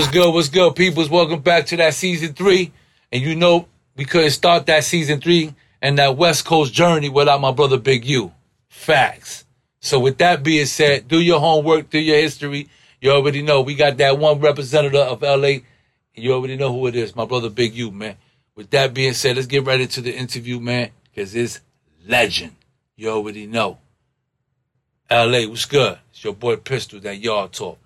What's good? What's good, peoples? Welcome back to that season three. And you know, we couldn't start that season three and that West Coast journey without my brother Big U. Facts. So with that being said, do your homework, do your history. You already know we got that one representative of LA. You already know who it is, my brother Big U, man. With that being said, let's get right into the interview, man, because it's legend. You already know. LA, what's good? It's your boy Pistol, that yard talk.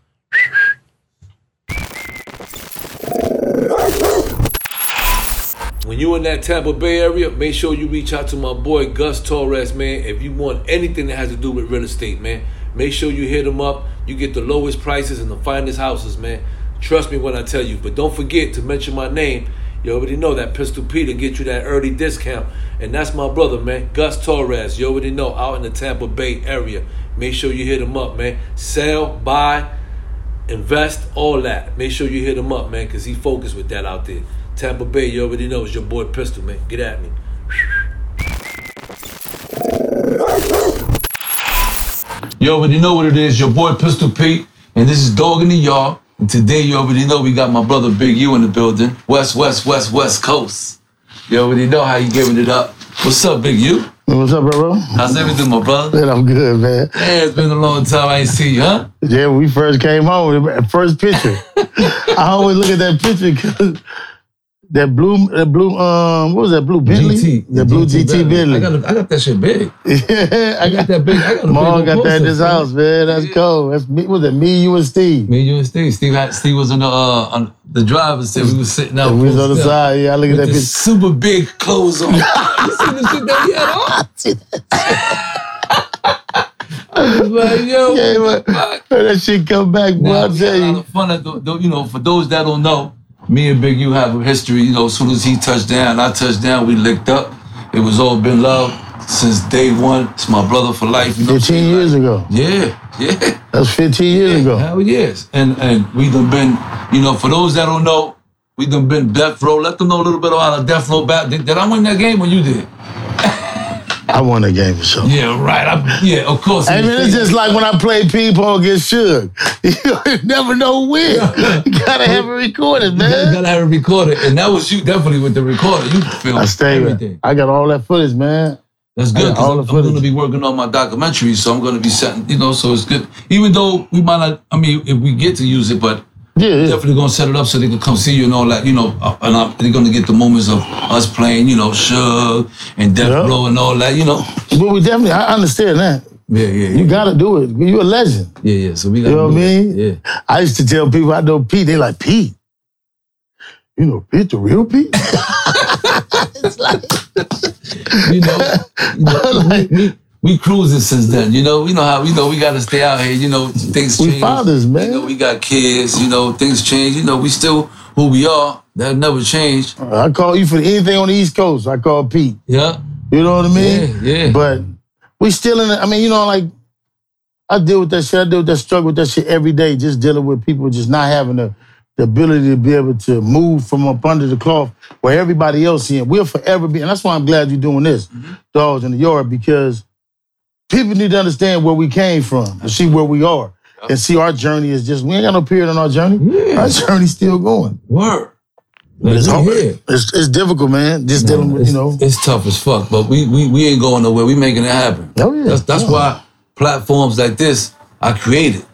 When you in that Tampa Bay area, make sure you reach out to my boy Gus Torres, man. If you want anything that has to do with real estate, man, make sure you hit him up. You get the lowest prices and the finest houses, man. Trust me when I tell you. But don't forget to mention my name. You already know that Pistol Peter get you that early discount. And that's my brother, man. Gus Torres. You already know, out in the Tampa Bay area. Make sure you hit him up, man. Sell, buy, invest, all that. Make sure you hit him up, man, because he focused with that out there. Tampa Bay, you already know, it's your boy Pistol, man. Get at me. You already know what it is, your boy Pistol Pete, and this is Dog in the Yard. And today, you already know we got my brother Big U in the building. West, West, West, West Coast. You already know how you giving it up. What's up, Big U? What's up, bro? How's everything, my brother? Man, I'm good, man. Yeah, it's been a long time I ain't see you, huh? Yeah, when we first came home, the first picture. I always look at that picture because that blue, that blue, um, what was that blue Bentley? GT. The blue GT, Bentley. I got, I got that shit big. yeah, I got that big. I got big got that in this poster, house, man. That's Yeah. cool. That's me. Was it me, you, and Steve? Me, you, and Steve. Steve, had, Steve was on the uh, on the driver's seat. We was sitting out. We was on the up side. Yeah, I look at that the picture. super big clothes on. you see the shit that he had on? I was like, yo, Yeah, the fuck? that shit come back, boy. Now, I tell had a lot of fun. At the, the- you know, for those that don't know, me and Big U have a history. You know, as soon as he touched down, I touched down, we licked up. It was all been love since day one. It's my brother for life. You know 15 saying? years ago. Yeah, yeah. That's 15 years ago. Hell yes. And and we done been, you know, for those that don't know, we done been death row. Let them know a little bit about the death row back. Did, did I win that game when you did? I won that game for sure. Yeah, right. I'm, yeah, of course. I mean, it's just like when I play ping pong against Suge. You never know when. You gotta have it recorded, man. you gotta, have it recorded. And that was you definitely with the recorder. You filmed I stayed. everything. I got all that footage, man. That's good all because I'm, I'm going to be working on my documentary, so I'm going to be setting, you know, so it's good. Even though we might not, I mean, if we get to use it, but Yeah, yeah. definitely going to set it up so they can come see you and all that, you know, and I'm, they're going to get the moments of us playing, you know, Suge and Death Yeah. Row and all that, you know. But we definitely, I understand that. Yeah, yeah, You gotta do it. You're a legend. yeah, yeah. So we got You know what I mean? Yeah. I used to tell people I know Pete, they like, Pete, you know Pete, the real Pete? it's like, You know, you know we, we, we cruising since then, you know. You know how, you know, we got to stay out here, you know, things change. we fathers, man. You know, we got kids, you know, things change. You know, we still who we are. That never changed. I call you for anything on the East Coast. I call Pete. Yeah. You know what I mean? Yeah, yeah. But we still in it. I mean, you know, like I deal with that shit. I deal with that struggle with that shit every day, just dealing with people just not having the, the ability to be able to move from up under the cloth where everybody else in. We'll forever be, and that's why I'm glad you're doing this, mm-hmm. Dogs in the Yard, because people need to understand where we came from and see where we are. And see our journey is just, we ain't got no period on our journey. Yeah. Our journey's still going. Word. But it's hard. It's, it's difficult, man. Just dealing with you know. it's tough as fuck, but we we, we ain't going nowhere. We making it happen. Oh, yeah. That's that's Yeah. why platforms like this are created.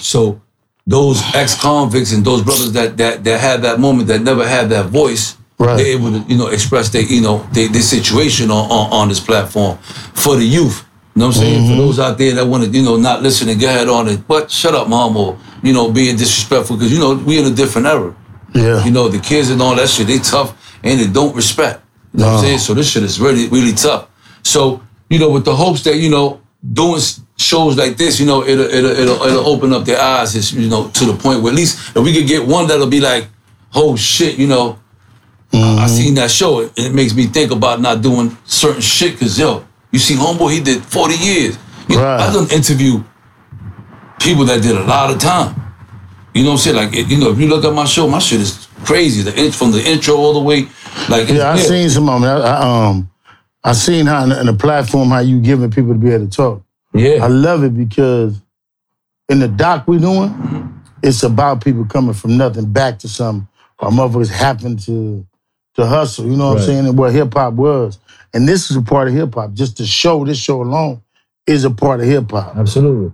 So those ex-convicts and those brothers that that that had that moment that never had that voice, Right. they're able to, you know, express their, you know, their, their situation on, on on this platform for the youth. You know what I'm saying? Mm-hmm. For those out there that want to, you know, not listen and get ahead on it, but shut up, mom, or you know, being disrespectful because you know we in a different era. Yeah. You know, the kids and all that shit, they tough and they don't respect. You know what I'm saying? So this shit is really, really tough. So, you know, with the hopes that, you know, doing shows like this, you know, it'll it'll it'll, it'll open up their eyes, it's, you know, to the point where at least if we could get one that'll be like, oh shit, you know, I seen that show, and it makes me think about not doing certain shit. Cause yo, you see, homeboy, he did forty years. You know, Right. I done interview people that did a lot of time. You know what I'm saying? Like, you know, if you look at my show, my shit is crazy. The in, from the intro all the way, like, Yeah, I seen some of them. I, I, um, I seen how in the, in the platform how you giving people to be able to talk. yeah, I love it because in the doc we doing, it's about people coming from nothing back to something. Our motherfuckers happen to to hustle. You know what Right. I'm saying? And what hip hop was. And this is a part of hip hop. Just the show, this show alone, is a part of hip hop. Absolutely.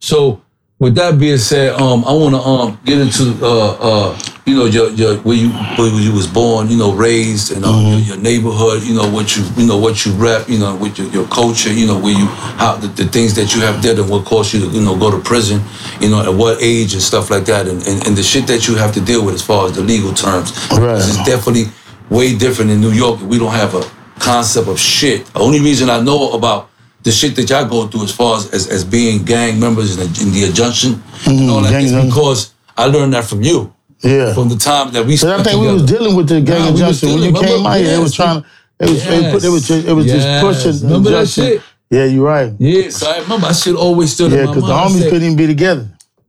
So with that being said, um, I want to um get into uh uh you know your your where you where you was born, you know, raised, and um, your, your neighborhood, you know what you you know what you rep, you know with your, your culture, you know where you how the, the things that you have did and what caused you to you know go to prison, you know at what age and stuff like that, and and, and the shit that you have to deal with as far as the legal terms. Right. Is definitely way different in New York. We don't have a concept of shit. The only reason I know about the shit that y'all go through as far as, as, as being gang members in the, in the injunction and mm-hmm. all that gang is because I learned that from you. Yeah. From the time that we But I spent think we was dealing with the gang Nah, injunction when you came out here. They was trying to. It was. They put, it was. Just, it was Yes. just pushing. Remember that shit? Yeah, you're right. Yeah, so I remember that shit always stood Yeah, in my because the mind. I homies couldn't even be together.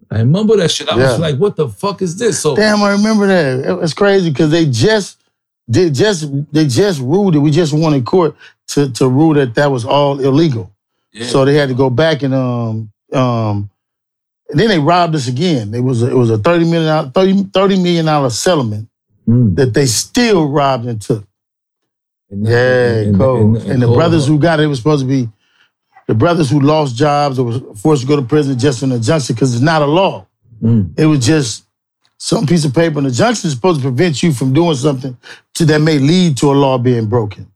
I remember that shit. I Yeah. was like, what the fuck is this? So Damn, I remember that. It was crazy because they just they just they just ruled it. We just wanted court to to rule that that was all illegal. yeah. So they had to go back and um um and then they robbed us again. It was a, it was a 30 million dollar 30, 30 million dollar settlement Mm. that they still robbed and took. And- Yeah, and- cold. and- And, and the cold. brothers who got it it was supposed to be the brothers who lost jobs or was forced to go to prison just for an injunction because it's not a law. Mm. It was just some piece of paper. An injunction is supposed to prevent you from doing something to, that may lead to a law being broken.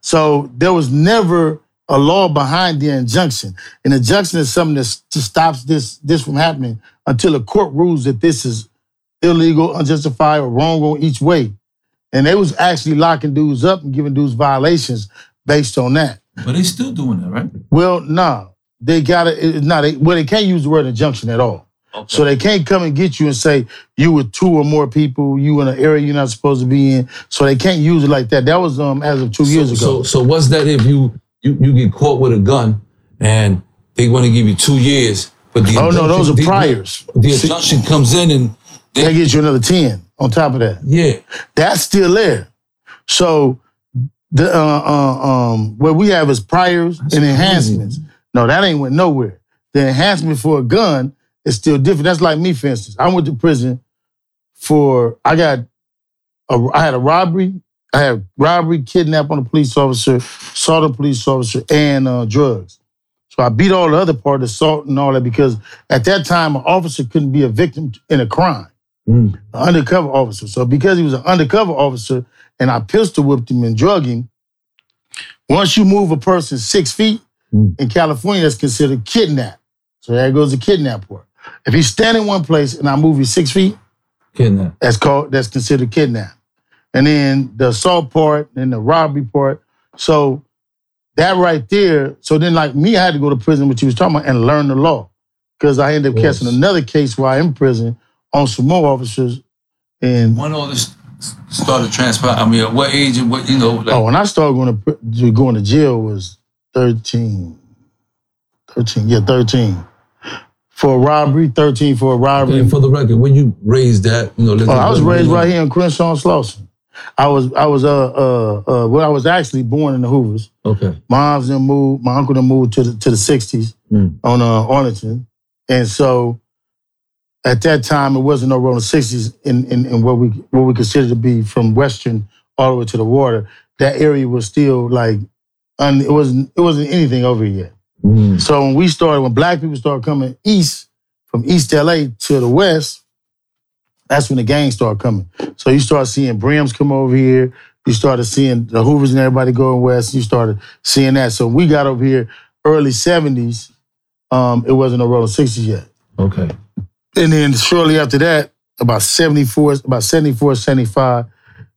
So there was never a law behind the injunction. An injunction is something that stops this this from happening until a court rules that this is illegal, unjustified, or wrong on each way. And they was actually locking dudes up and giving dudes violations based on that. But they still doing that, right? Well, no, they got it. No, they well they can't use the word injunction at all. Okay. So they can't come and get you and say you with two or more people, you in an area you're not supposed to be in. So they can't use it like that. That was um as of two years ago. So, so what's that if you you you get caught with a gun and they want to give you two years, but the oh no, those are injunction- the- priors. The injunction comes in and They get you another ten on top of that. yeah, That's still there. So the uh, uh, um what we have is priors and crazy. enhancements. No, that ain't went nowhere. The enhancement for a gun is still different. That's like me, for instance. I went to prison for I got a, I had a robbery. I had robbery, kidnap on a police officer, assault on a police officer, and uh, drugs. So I beat all the other part, assault and all that, because at that time, an officer couldn't be a victim in a crime Mm. an undercover officer. So because he was an undercover officer and I pistol whipped him and drug him, once you move a person six feet Mm. in California, that's considered kidnap. So there goes the kidnap part. If you stand in one place and I move you six feet, kidnap. that's called that's considered kidnap. And then the assault part and the robbery part. So that right there. So then, like me, I had to go to prison, which you was talking about, and learn the law, because I ended up Of course. catching another case while in prison on some more officers. And When all this started transpiring, I mean, at what age and what you know, like, oh, when I started going to to going to jail was 13. 13, yeah, 13. For a robbery, 13 for a robbery. and for the record, when you raised that, you know, Oh, I was raised right here in Crenshaw and Slauson. I was I was uh uh uh well I was actually born in the Hoovers. Okay. Mom's then moved, my uncle then moved to the to the sixties Mm. on uh Arlington. And so at that time it wasn't no the sixties in, in in what we what we consider to be from western all the way to the water. That area was still like un, it wasn't it wasn't anything over here yet. Mm. So when we started, when black people started coming east from East LA to the west, that's when the gangs started coming. So you start seeing Brims come over here. You started seeing the Hoovers and everybody going west. You started seeing that. So we got over here early 70s. Um, it wasn't no Rollin 60s yet. Okay. And then shortly after that, about 74, about 74, 75,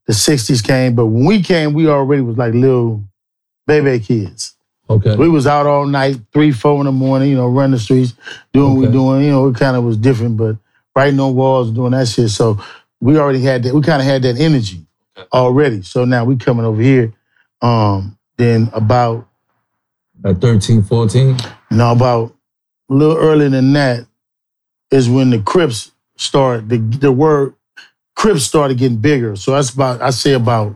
the 60s came. But when we came, we already was like little baby kids. Okay. We was out all night, three, four in the morning, you know, running the streets, doing what we Okay. doing. You know, it kind of was different, but writing on walls, doing that shit. So we already had that. We kind of had that energy Okay. already. So now we coming over here. Um, then about At 13, 14? you know about a little earlier than that is when the Crips started. The the word Crips started getting bigger. So that's about I say about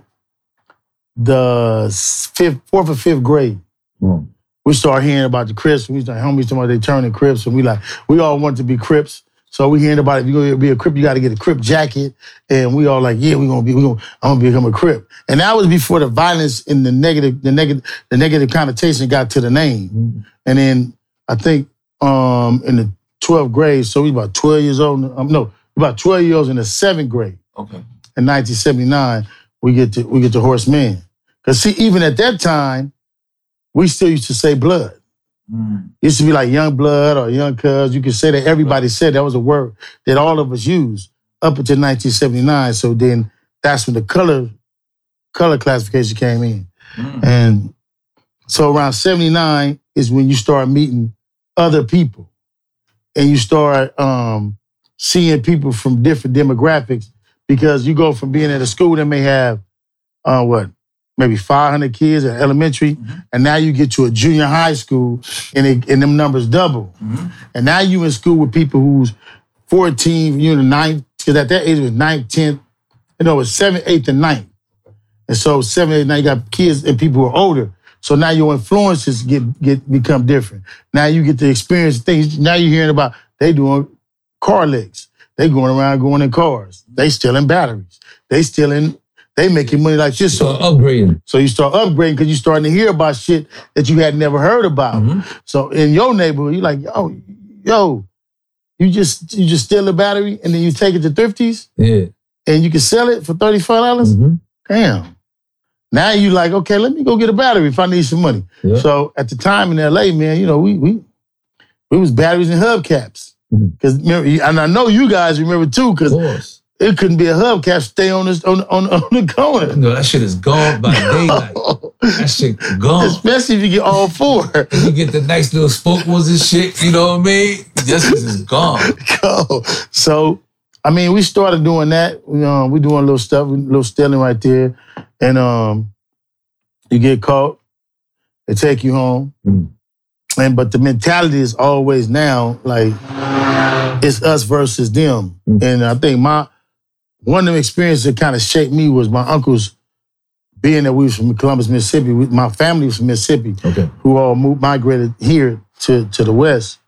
the fifth, fourth or fifth grade. Mm. we start hearing about the Crips. We start homies talking about they turning Crips, and we like we all want to be Crips. So we hearing about if you're gonna be a Crip, you got to get a Crip jacket, and we all like, yeah, we're gonna be, we gonna, I'm gonna become a Crip. And that was before the violence and the negative, the negative, the negative connotation got to the name. Mm. And then I think um in the 12th grade, so we about 12 years old. Um, no, about 12 years old in the seventh grade Okay. in 1979, we get to we get to Horace Mann. Cause see, even at that time, we still used to say blood. Mm. It used to be like young blood or young cuz. You could say that everybody said that was a word that all of us used up until 1979. So then that's when the color color classification came in. Mm. And so around 79 is when you start meeting other people. And you start um, seeing people from different demographics because you go from being at a school that may have uh, what, maybe 500 kids at elementary, Mhm. and now you get to a junior high school and, it, and them numbers double. Mhm. And now you in school with people who's 14, you know, ninth, because at that age it was ninth, 10th, you know, it was 7th, 8th, and 9th. And so 7th, 8th, 9th, you got kids and people who are older. So now your influences get get become different. Now you get to experience things. Now you're hearing about they doing car legs. They going around going in cars. They stealing batteries. They stealing, they making money like this. So upgrading. so you start upgrading because you're starting to hear about shit that you had never heard about. Mhm. So in your neighborhood, you're like, yo, yo, you just you just steal a battery and then you take it to thrifties Yeah. and you can sell it for $35. dollars Mhm. Damn. Now you like, okay, let me go get a battery if I need some money. Yeah. So at the time in LA, man, you know, we we we was batteries and hubcaps. Mhm. Cause and I know you guys remember too, because course. It couldn't be a hubcap stay on this on on, on the corner. No, that shit is gone by daylight. That shit gone. Especially if you get all four. You get the nice little spoke ones and shit, you know what I mean? This is gone. go. So, I mean, we started doing that. We, um, we doing a little stuff, a little stealing right there, and um, you get caught, they take you home, Mm. and but the mentality is always now like it's us versus them, Mm. and I think my one of the experiences that kind of shaped me was my uncles. Being that we was from Columbus, Mississippi, we, my family was from Mississippi Okay. who all moved, migrated here to, to the West,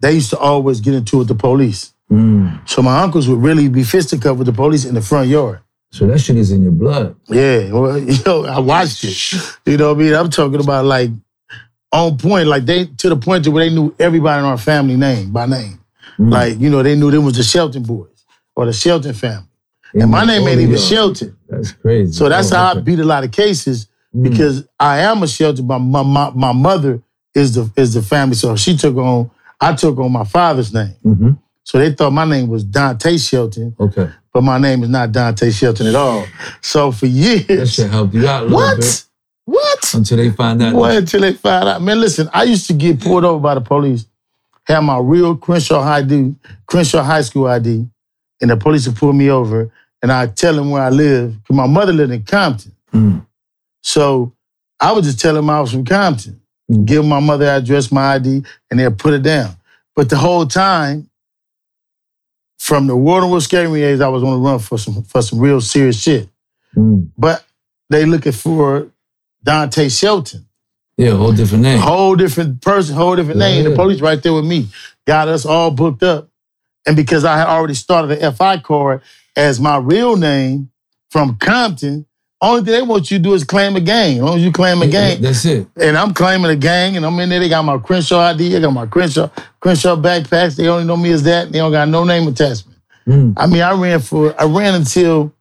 they used to always get into it with the police. Mm. So my uncles would really be fisticuffed with the police in the front yard. So that shit is in your blood. Yeah, well, you know, I watched it. You know what I mean? I'm talking about like on point, like they to the point to where they knew everybody in our family name by name. Mm. Like, you know, they knew them was the Shelton boys or the Shelton family. In And my name ain't oh, even. Shelton. That's crazy. So that's Oh, how I beat a lot of cases Mm. because I am a Shelton, but my, my my mother is the is the family. So she took on I took on my father's name. Mhm. So they thought my name was Dante Shelton, Okay. but my name is not Dante Shelton at all. So for years. That shit helped you out what? bit What? until they find out. Boy, until they found out. Man, listen, I used to get pulled over by the police, have my real Crenshaw High ID, Crenshaw High School ID, and the police would pull me over, and I'd tell them where I live, because my mother lived in Compton. Mm. So I would just tell them I was from Compton, Mm. give my mother address, my ID, and they'll put it down. But the whole time, from the Waterwood Scary days, I was on the run for some for some real serious shit. Mm. But they looking for Dante Shelton, Yeah, a whole different name. whole different person, whole different name. The police right there with me got us all booked up, and because I had already started an FI card as my real name from Compton. Only thing they want you to do is claim a gang. As long as you claim a gang, That's it. and I'm claiming a gang, and I'm in there. They got my Crenshaw ID. I got my Crenshaw Crenshaw backpacks. They only know me as that. They don't got no name attachment. Mm. I mean, I ran for I ran until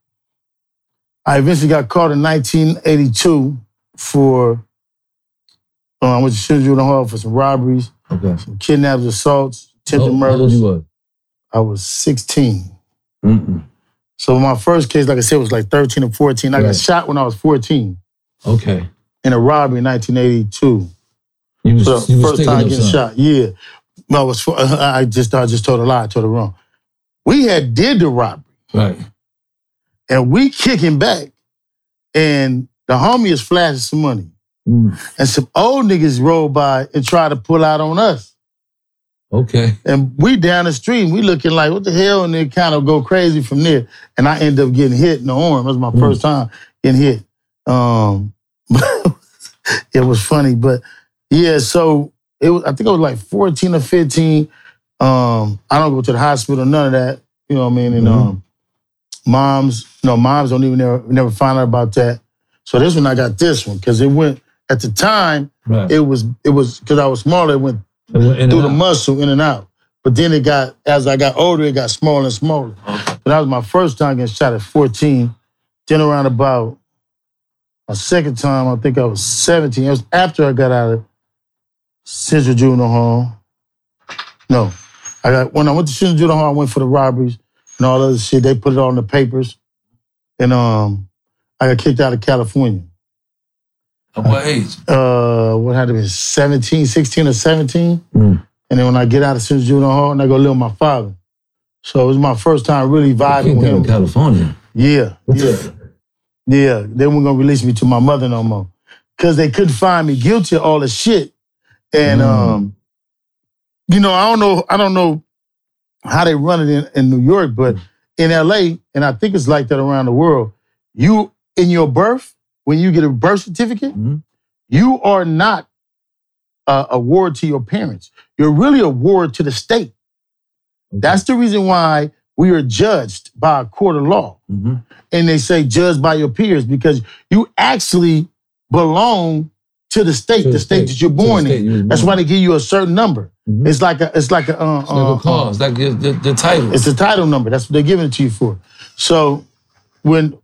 I eventually got caught in 1982 for uh, I went to Children's Hall for some robberies, Okay. some kidnaps, assaults, attempted old murders. I was 16. Mm-mm. So my first case, like I said, was like 13 or 14. I got shot when I was 14. Okay. in a robbery in 1982. You was, So you first time getting shot. Yeah. No, it was. I just I just told a lie. I told it wrong. We had did the robbery Right. and we kicking back, and the homie is flashing some money, Mm. and some old niggas roll by and try to pull out on us. Okay. And we down the street, and we looking like, what the hell? And they kind of go crazy from there. And I end up getting hit in the arm. That was my Mm. first time getting hit. Um, it was funny, but yeah. So it was. I think I was like fourteen or fifteen. Um, I don't go to the hospital, none of that. You know what I mean? And Mhm. um, moms, no, moms don't even never never find out about that. So this one, I got this one because it went at the time. Right. It was it was because I was smaller. It went It went in through the out. muscle in and out. But then it got, as I got older, it got smaller and smaller. But that was my first time getting shot at 14. Then around about my second time, I think I was 17. It was after I got out of Central Juvenile Hall. No, I got when I went to Central Juvenile Hall, I went for the robberies and all other shit. They put it all in the papers, and um, I got kicked out of California. At what age? Uh, what had to be 17, 16 or 17. Mm. And then when I get out of Central Juvenile Hall, and I go live with my father. So it was my first time really vibing King with down in him. California. Yeah, What's yeah, up? yeah. They weren't gonna release me to my mother no more. Cause they couldn't find me guilty of all the shit. And Mm. um, you know, I don't know, I don't know how they run it in, in New York, but in LA, and I think it's like that around the world, you in your birth, when you get a birth certificate, Mhm. you are not a, a ward to your parents. You're really a ward to the state. That's the reason why we are judged by a court of law. Mhm. And they say judged by your peers because you actually belong to the state, To the state, that you're born in. you was That's born why they give you a certain number. Mhm. It's like a, it's like a, uh, It's like uh, a cause, like the, the, the title. it's a title number. That's what they're giving it to you for. So when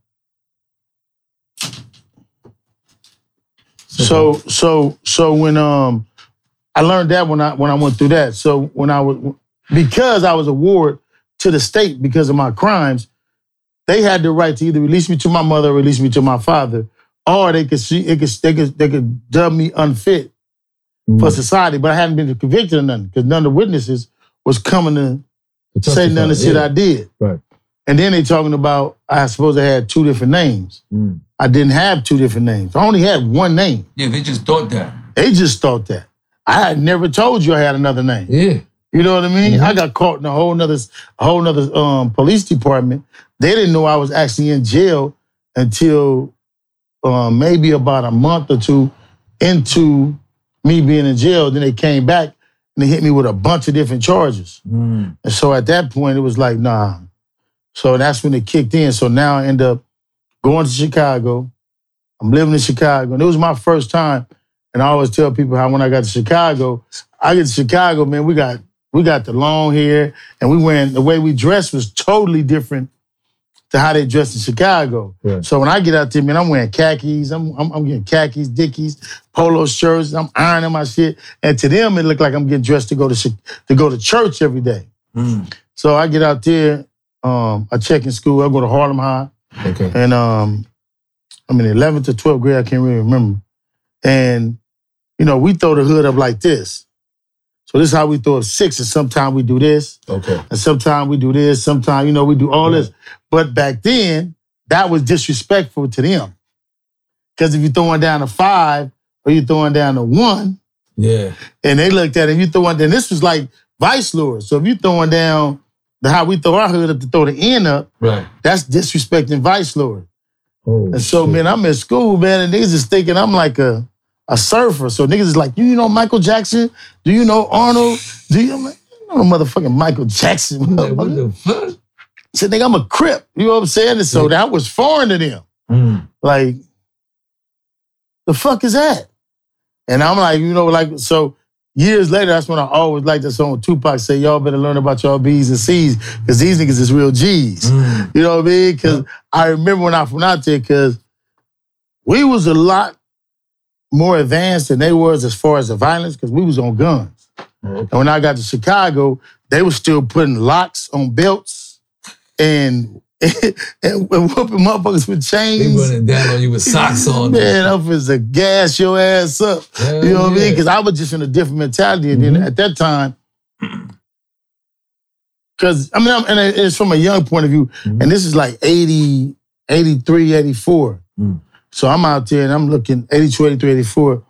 so so so when um I learned that when I when I went through that. So when I was because I was a ward to the state because of my crimes, they had the right to either release me to my mother or release me to my father, or they could see it could they could they could dub me unfit Mm. for society. But I hadn't been convicted of nothing because none of the witnesses was coming to To say none of the shit yeah. I did. Right. And then they talking about I suppose I had two different names. Mm. I didn't have two different names. I only had one name. Yeah, they just thought that. They just thought that. I had never told you I had another name. Yeah. You know what I mean? Mhm. I got caught in a whole nother, a whole nother um, police department. They didn't know I was actually in jail until um, maybe about a month or two into me being in jail. Then they came back and they hit me with a bunch of different charges. Mm. And so at that point, it was like, nah. So that's when it kicked in. So now I end up going to Chicago. I'm living in Chicago. And it was my first time. And I always tell people how when I got to Chicago, I get to Chicago, man, we got we got the long hair and we wearing the way we dressed was totally different to how they dressed in Chicago. Right. So when I get out there, man, I'm wearing khakis. I'm, I'm I'm getting khakis, dickies, polo shirts. I'm ironing my shit. And to them, it looked like I'm getting dressed to go to to go to church every day. Mm. So I get out there. Um, I check in school. I go to Harlan High, Okay. and um, I'm in 11th or 12th grade. I can't really remember. And you know, we throw the hood up like this. So this is how we throw up six. And sometimes we do this, Okay. and sometimes we do this. Sometimes you know we do all this. But back then, that was disrespectful to them. Because if you're throwing down a five or you're throwing down a one, Yeah. and they looked at it, if you throwing then this was like vice lord. So if you're throwing down the how we throw our hood up to throw the end up, Right. that's disrespecting vice lord. Oh. And so shit. man, I'm in school, man, and niggas is thinking I'm like a a surfer. So niggas is like, you know Michael Jackson? Do you know Arnold? Do you, like, you know motherfucking Michael Jackson? Like, what the fuck? So nigga, I'm a crip. You know what I'm saying? And so Yeah. that was foreign to them. Mm. Like, the fuck is that? And I'm like, you know, like, so years later, that's when I always like that song Tupac say, y'all better learn about y'all B's and C's, because these niggas is real G's. Mm. You know what I mean? Because I remember when I went out there, because we was a lot more advanced than they was as far as the violence, because we was on guns. Okay. And when I got to Chicago, they was still putting locks on belts and and, and whooping motherfuckers with chains. They running down on you with socks on. Man, I'm to gas your ass up. Hell You know what I mean? Because I was just in a different mentality. And then Mhm. at that time, because I mean, I'm, and it's from a young point of view, Mhm. and this is like 80, 83, 84. Mm. So I'm out there and I'm looking 82, 83, 84.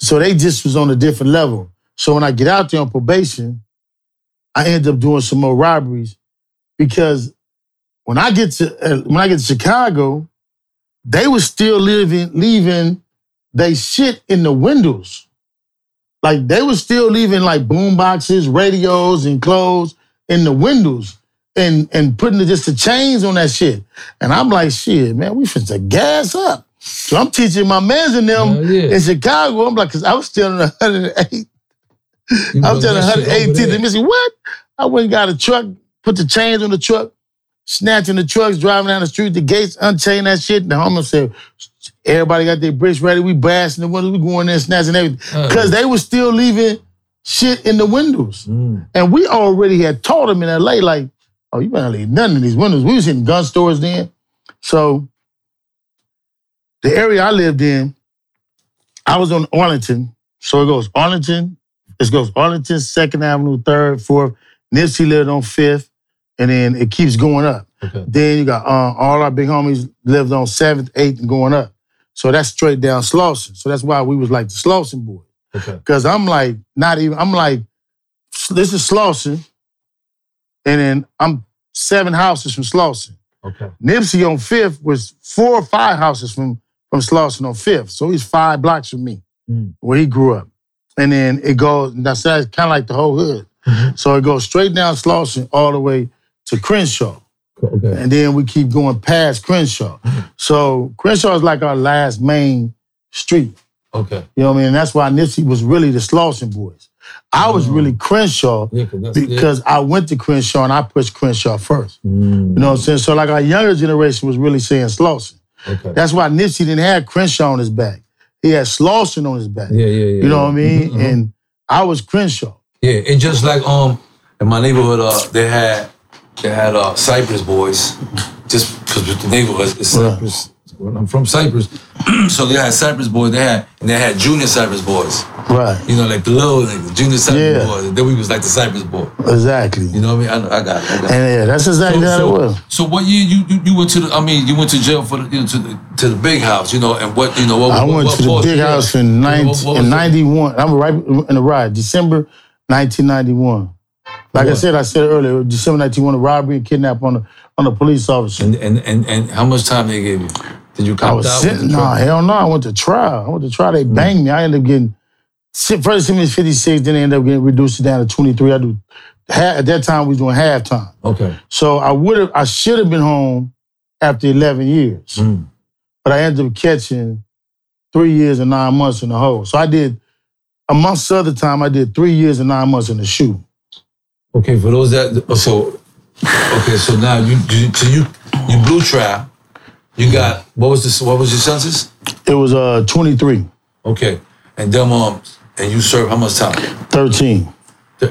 So they just was on a different level. So when I get out there on probation, I end up doing some more robberies because when I get to uh, when I get to Chicago, they was still living leaving they shit in the windows. Like they was still leaving like boom boxes, radios, and clothes in the windows and and putting the, just the chains on that shit. And I'm like, shit, man, we finna gas up. So I'm teaching my mans and them yeah. in Chicago. I'm like, cause I was still in 108. You I was still telling that shit over 118 there. and Missy, what? I went and got a truck, put the chains on the truck, snatching the trucks, driving down the street, the gates, unchain that shit. The homies said, everybody got their bricks ready. We blasting the windows, we going there, snatching everything. Uh. Because they was still leaving shit in the windows. Mm. And we already had taught them in LA, like, oh, you better leave nothing in these windows. We was in gun stores then. So the area I lived in, I was on Arlington. So it goes Arlington, it goes Arlington, Second Avenue, Third, Fourth. Nipsey lived on Fifth, and then it keeps going up. Okay. Then you got uh, all our big homies lived on Seventh, Eighth, and going up. So that's straight down Slauson. So that's why we was like the Slauson boys. Okay. Cause I'm like, not even, I'm like, this is Slauson. And then I'm seven houses from Slauson. Okay. Nipsey on Fifth was four or five houses from, from Slauson on Fifth. So he's five blocks from me, Mm. where he grew up. And then it goes, that's, that's kind of like the whole hood. Mhm. So it goes straight down Slauson all the way to Crenshaw. Okay. And then we keep going past Crenshaw. So Crenshaw is like our last main street. Okay. You know what I mean? And that's why Nipsey was really the Slauson boys. I was Oh. really Crenshaw Yeah, because I went to Crenshaw and I pushed Crenshaw first. Mm. You know what I'm saying? So like our younger generation was really saying Slauson. Okay. That's why Nipsey didn't have Crenshaw on his back. He had Slauson on his back. yeah, yeah, yeah. You know what I mean? Mhm, mhm. And I was Crenshaw. Yeah, and just like um in my neighborhood, uh, they had they had uh Cypress boys, just because the neighborhood is Cypress. Well, I'm from Cypress, so they had Cypress boys. They had and they had Junior Cypress boys. Right. You know, like the little niggas, Junior Cypress Yeah. boys. And then we was like the Cypress boy. Exactly. You know what I mean? I, I got it. I got it. And yeah, that's exactly how it so, was. so what year you, you you went to the? I mean, you went to jail for the you know, to the to the big house, you know, and what you know what? I what, went what to the big house in, What- 19, what was in 91. I'm right in the ride, December 1991. Like I said, I said earlier, December 1991, a robbery and kidnap on a, on a police officer. And, and and and how much time they gave you? Did you I cop was out? sitting, nah, hell no. I went to trial. I went to trial. They banged me. I ended up getting, first sent me 56, then they ended up getting reduced it down to 23. I do, at that time, we was doing halftime. Okay. So I would have, I should have been home after 11 years. Mm. but I ended up catching three years and nine months in the hole. So I did, amongst other time, I did three years and nine months in the SHU. Okay. For those that So, okay, so now you, you so you you blew trial. You got what was this? What was your census? It was uh 23, Okay, and them um and you served how much time? 13.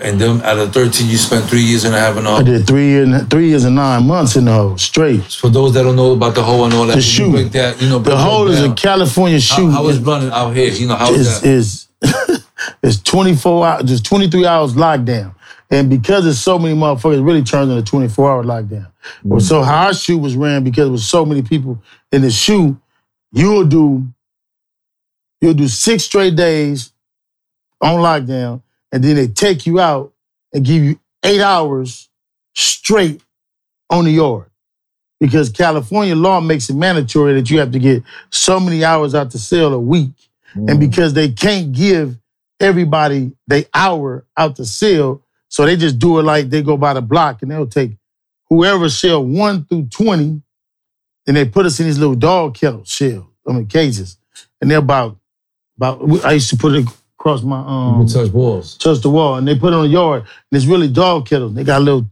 And them out of thirteen, you spent three years and a half and I did three years, three years and nine months in the hole, straight. For those that don't know about the hole and all that, The can you that, you know, The hole is a? California SHU. How, how was running out here? You know how is that? is it's 24 hours, just 23 hours lockdown. And because there's so many motherfuckers, it really turns into a 24 hour lockdown. Well, mm-hmm. So how our SHU was ran because there was so many people in the SHU, you'll do you'll do six straight days on lockdown, and then they take you out and give you eight hours straight on the yard. Because California law makes it mandatory that you have to get so many hours out the cell a week. And mm. because they can't give everybody the hour out the cell, so they just do it like they go by the block and they'll take whoever cell one through 20, and they put us in these little dog kettle shell, I mean cages. And they're about, about I used to put it across my um touch walls. touch the wall, and they put it on the yard, and it's really dog kettles. They got little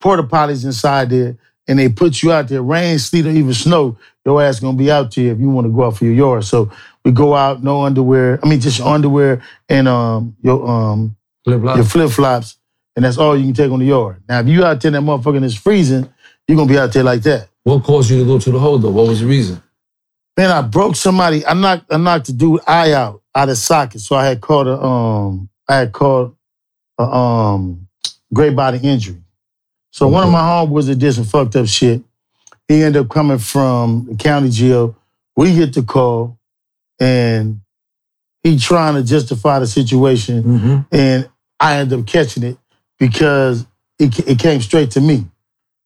porta potties inside there, and they put you out there, rain, sleet, or even snow. Your ass gonna be out there if you want to go out for your yard. So we go out, no underwear. I mean, just your underwear and um your um Flip flop. your flip flops, and that's all you can take on the yard. Now, if you out there, that motherfucker is freezing, you're gonna be out there like that. What caused you to go to the hole though? What was the reason? Man, I broke somebody. I knocked I knocked the dude eye out out of socket. So I had caught a um I had caught a um great body injury. So one of my homeboys that did some fucked up shit. He ended up coming from the county jail. We get the call, and he trying to justify the situation, Mm-hmm. and I end up catching it because it, it came straight to me.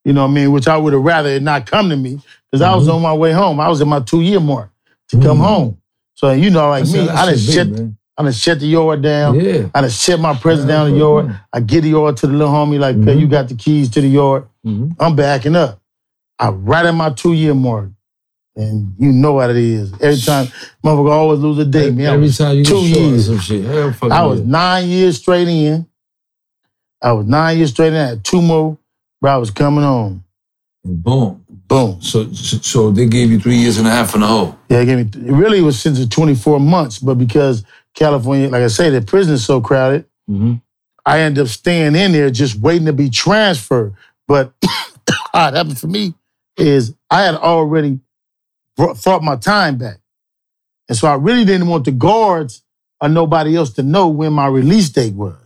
You know what I mean? Which I would have rather it not come to me because I was Mhm. on my way home. I was at my two year mark to come Mhm. home. So you know, like That's me, I done shut, man. I done shut the yard down. Yeah. I done shut my present Yeah, down the yard. sure. I get the yard to the little homie, like, "Hey, Mhm. you got the keys to the yard. Mhm. I'm backing up. I right at my two year mark. And you know what it is. Every time, motherfucker always lose a day, man. Every time you two get short or years. some shit. I was nine years straight in. I was nine years straight and I had two more, but I was coming home. Boom. Boom. So, so they gave you three years and a half in the hole. Yeah, it gave me. It really was since the 24 months, but because California, like I say, the prison is so crowded, Mm-hmm. I ended up staying in there just waiting to be transferred. But what happened for me is I had already brought, fought my time back. And so I really didn't want the guards or nobody else to know when my release date was.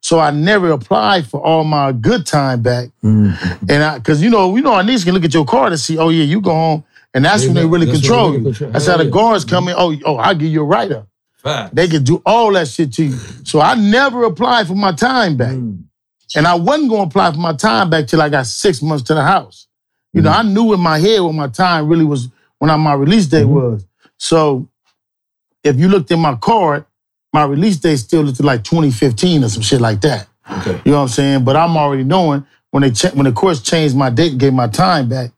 So I never applied for all my good time back. Mm-hmm. And I, cause you know, you know, our niece can look at your card and see, oh yeah, you go home. And that's when they really control you. control- That's how the guards come in. Oh, oh, I'll give you a write up. They can do all that shit to you. So I never applied for my time back. Mm. And I wasn't going to apply for my time back till I got six months to the house. You know, I knew in my head what my time really was, when I, my release date Mhm. was. So if you looked at my card, my release date still looked like 2015 or some shit like that. Okay. You know what I'm saying? But I'm already knowing when they when the courts changed my date, and gave my time back,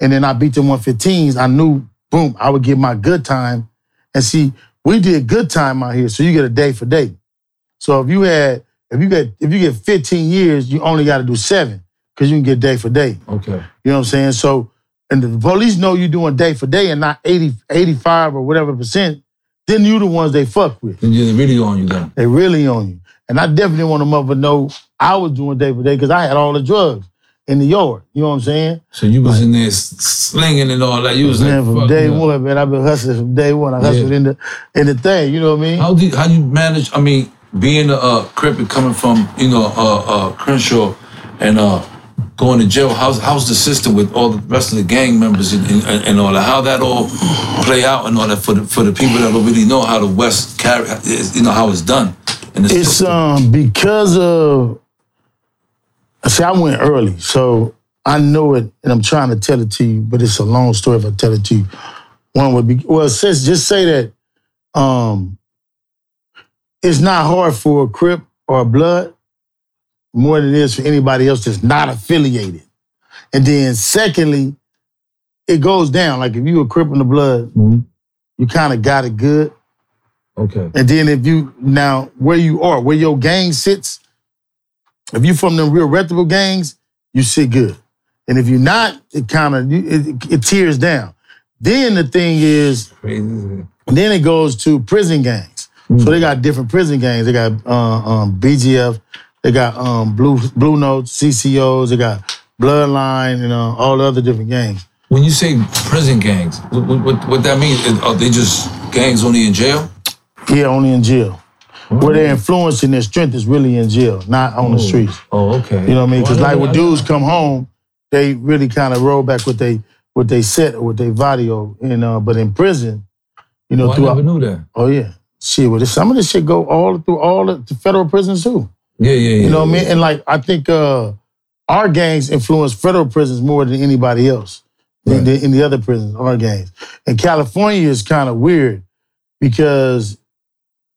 and then I beat the 115s, I knew, boom, I would get my good time. And see, we did good time out here, so you get a day for day. So if you had, if you get, if you get 15 years, you only got to do seven because you can get day for day. Okay. You know what I'm saying? So, and the police know you're doing day for day and not 80, 85 or whatever percent, then you the ones they fuck with. Then you're really on you then. They really on you. And I definitely want them to know I was doing day for day because I had all the drugs in the yard. You know what I'm saying? So you was in there slinging and all that. You was man, like, from day yeah. one, man, I've been hustling from day one. I hustled Yeah. in the in the thing, you know what I mean? How do you, how do you manage? I mean, being a uh, crip and coming from you know uh, uh, Crenshaw and uh, going to jail. How's how's the system with all the rest of the gang members and, and, and all that? How that all play out and all that for the for the people that don't really know how the West carry, you know how it's done. And It's um because of see, I went early, so I know it, and I'm trying to tell it to you, but it's a long story if I tell it to you. One would be well, sis, just say that um it's not hard for a Crip or a Blood more than it is for anybody else that's not affiliated. And then secondly, it goes down. Like if you a Crip in the Blood, Mhm. you kind of got it good. okay, And then if you now where you are, where your gang sits, if you from them real reputable gangs, you sit good. And if you're not, it kind of it, it tears down. Then the thing is, then it goes to prison gangs. So they got different prison gangs. They got uh, um, BGF, they got um, Blue Blue Notes, CCOs, they got Bloodline, and uh, all the other different gangs. When you say prison gangs, what what, what, that means? Are they just gangs only in jail? Yeah, only in jail. Where their influence and their strength is really in jail, not on the streets. Oh, okay. You know what I mean? Because Well, like when dudes come home, they really kind of roll back what they what they set or what they video. And uh, but in prison, you know, Oh, I throughout. never knew that. Oh yeah, shit. Well, this, some of this shit go all through all the, the federal prisons too. Yeah, yeah, yeah. You know what I mean? And like I think uh, our gangs influence federal prisons more than anybody else than, Right. than any other prisons. Our gangs. And California is kind of weird because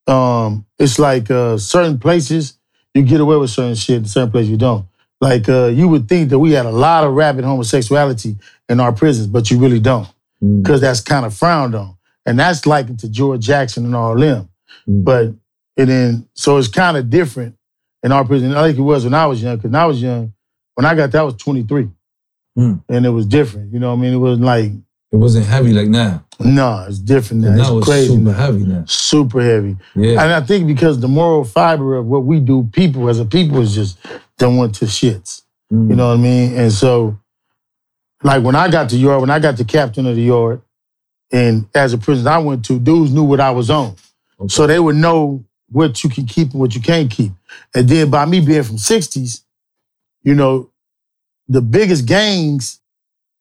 um, it's like uh, certain places you get away with certain shit, and certain places you don't. Like uh, you would think that we had a lot of rabid homosexuality in our prisons, but you really don't Mm. because that's kind of frowned on, and that's likened to George Jackson and all them. Mm. But and then so it's kind of different in our prison, like it was when I was young. Because when I was young, when I got there, I was 23, Mm. and it was different. You know what I mean? It wasn't like It wasn't heavy like now. no, it's different now. now It's crazy, super now. heavy now. super heavy. Yeah. And I think because the moral fiber of what we do, people as a people is just don't want to shits. Mm. You know what I mean? And so like when I got to yard, when I got the captain of the yard, and as a prison I went to, dudes knew what I was on. So they would know what you can keep and what you can't keep. And then by me being from 60s, you know, the biggest gangs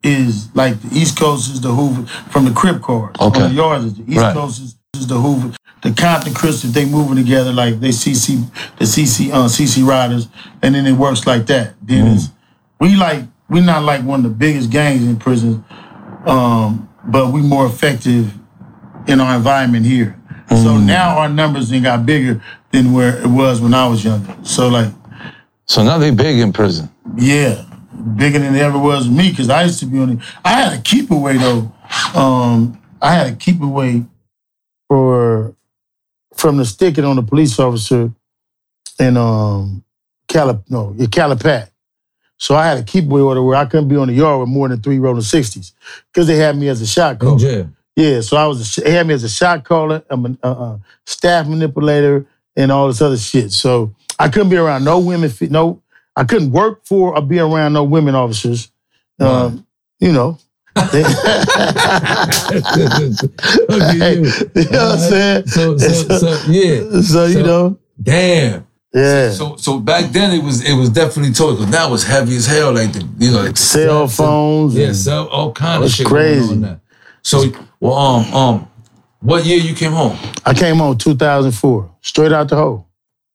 is like the East Coast is the Hoover from the Crip cars. Okay. On the yards is the East Right. Coast is, is the Hoover. The Compton Crystal, they moving together like they CC the CC uh, CC riders, and then it works like that. Then Mm. it's we like we not like one of the biggest gangs in prison, um, but we more effective in our environment here. So Mm. now our numbers then got bigger than where it was when I was younger. So like, So now they big in prison. yeah, bigger than it ever was with me because I used to be on. The, I had a keep away though. Um, I had a keep away for from the sticking on the police officer in um Calip no Calipat. So I had a keep away order where I couldn't be on the yard with more than three rolling sixties because they had me as a shot caller. In jail. Yeah, so I was a, had me as a shot caller, I'm a, uh, staff manipulator, and all this other shit. So I couldn't be around no women. No, I couldn't work for or be around no women officers. Um, you know, Okay, you. you know what I'm saying? So, so, so, yeah. So you know, Damn. yeah. So, so back then it was it was definitely toy because now it's heavy as hell. Like the you know like Cell steps and- phones. yeah, and- cell all kind of shit crazy. going on now. So, well, um, um, what year you came home? I came home 2004, straight out the hole.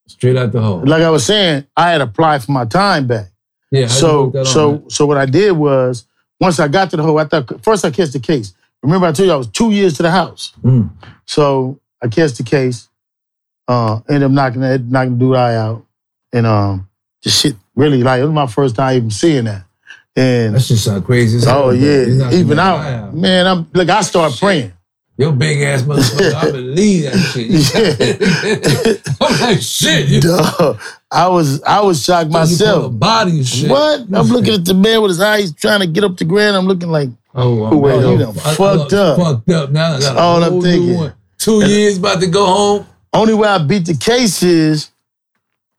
Straight out the hole. Like I was saying, I had applied for my time back. Yeah. So on, so man? so what I did was once I got to the hole, I thought first I catch the case. Remember I told you I was two years to the house. Mm. So I catch the case, uh, ended up knocking that knocking the dude eye out, and um, just shit really like it was my first time even seeing that. And that shit sound crazy. Hell, oh yeah, even out, man. I'm look. I started praying. Your big ass motherfucker, I believe that shit. I'm like, shit. Duh. I was I was shocked a myself. body and shit. What? I'm looking at the man with his eyes trying to get up the ground. I'm looking like Oh, I'm Wait, you done I- I fucked up. Fucked up. Now I got a all I'm thinking. Two years about to go home. Only way I beat the case is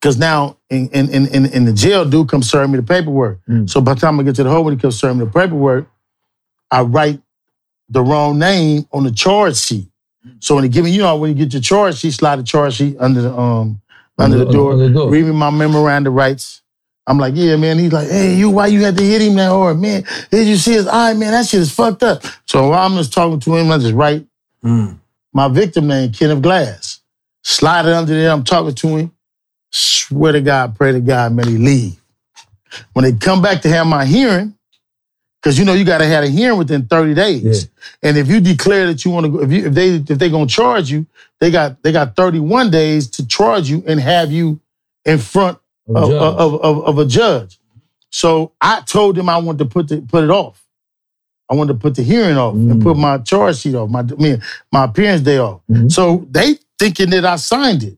because now in, in, in, in, the jail, dude come serve me the paperwork. Mm. So by the time I get to the hole, when he comes serve me the paperwork, I write the wrong name on the charge sheet. So when he give me, you know, when you get your charge sheet, slide the charge sheet under the um under the door, Under the door. read me my memorandum rights. I'm like, yeah, man. He's like, hey, you, why you had to hit him that hard, man? Did you see his eye, man? That shit is fucked up. So while I'm just talking to him, I just write Mm. my victim name, Kenneth Glass. Slide it under there. I'm talking to him. Swear to God, pray to God, man, he leave. When they come back to have my hearing, because you know you gotta have a hearing within 30 days. Yeah. And if you declare that you want to go, if you if they if they gonna charge you, they got they got 31 days to charge you and have you in front of, of, of, of a judge. So I told him I wanted to put the, put it off. I wanted to put the hearing off and Mm. put my charge sheet off, my I mean, my appearance day off. Mhm. So they thinking that I signed it.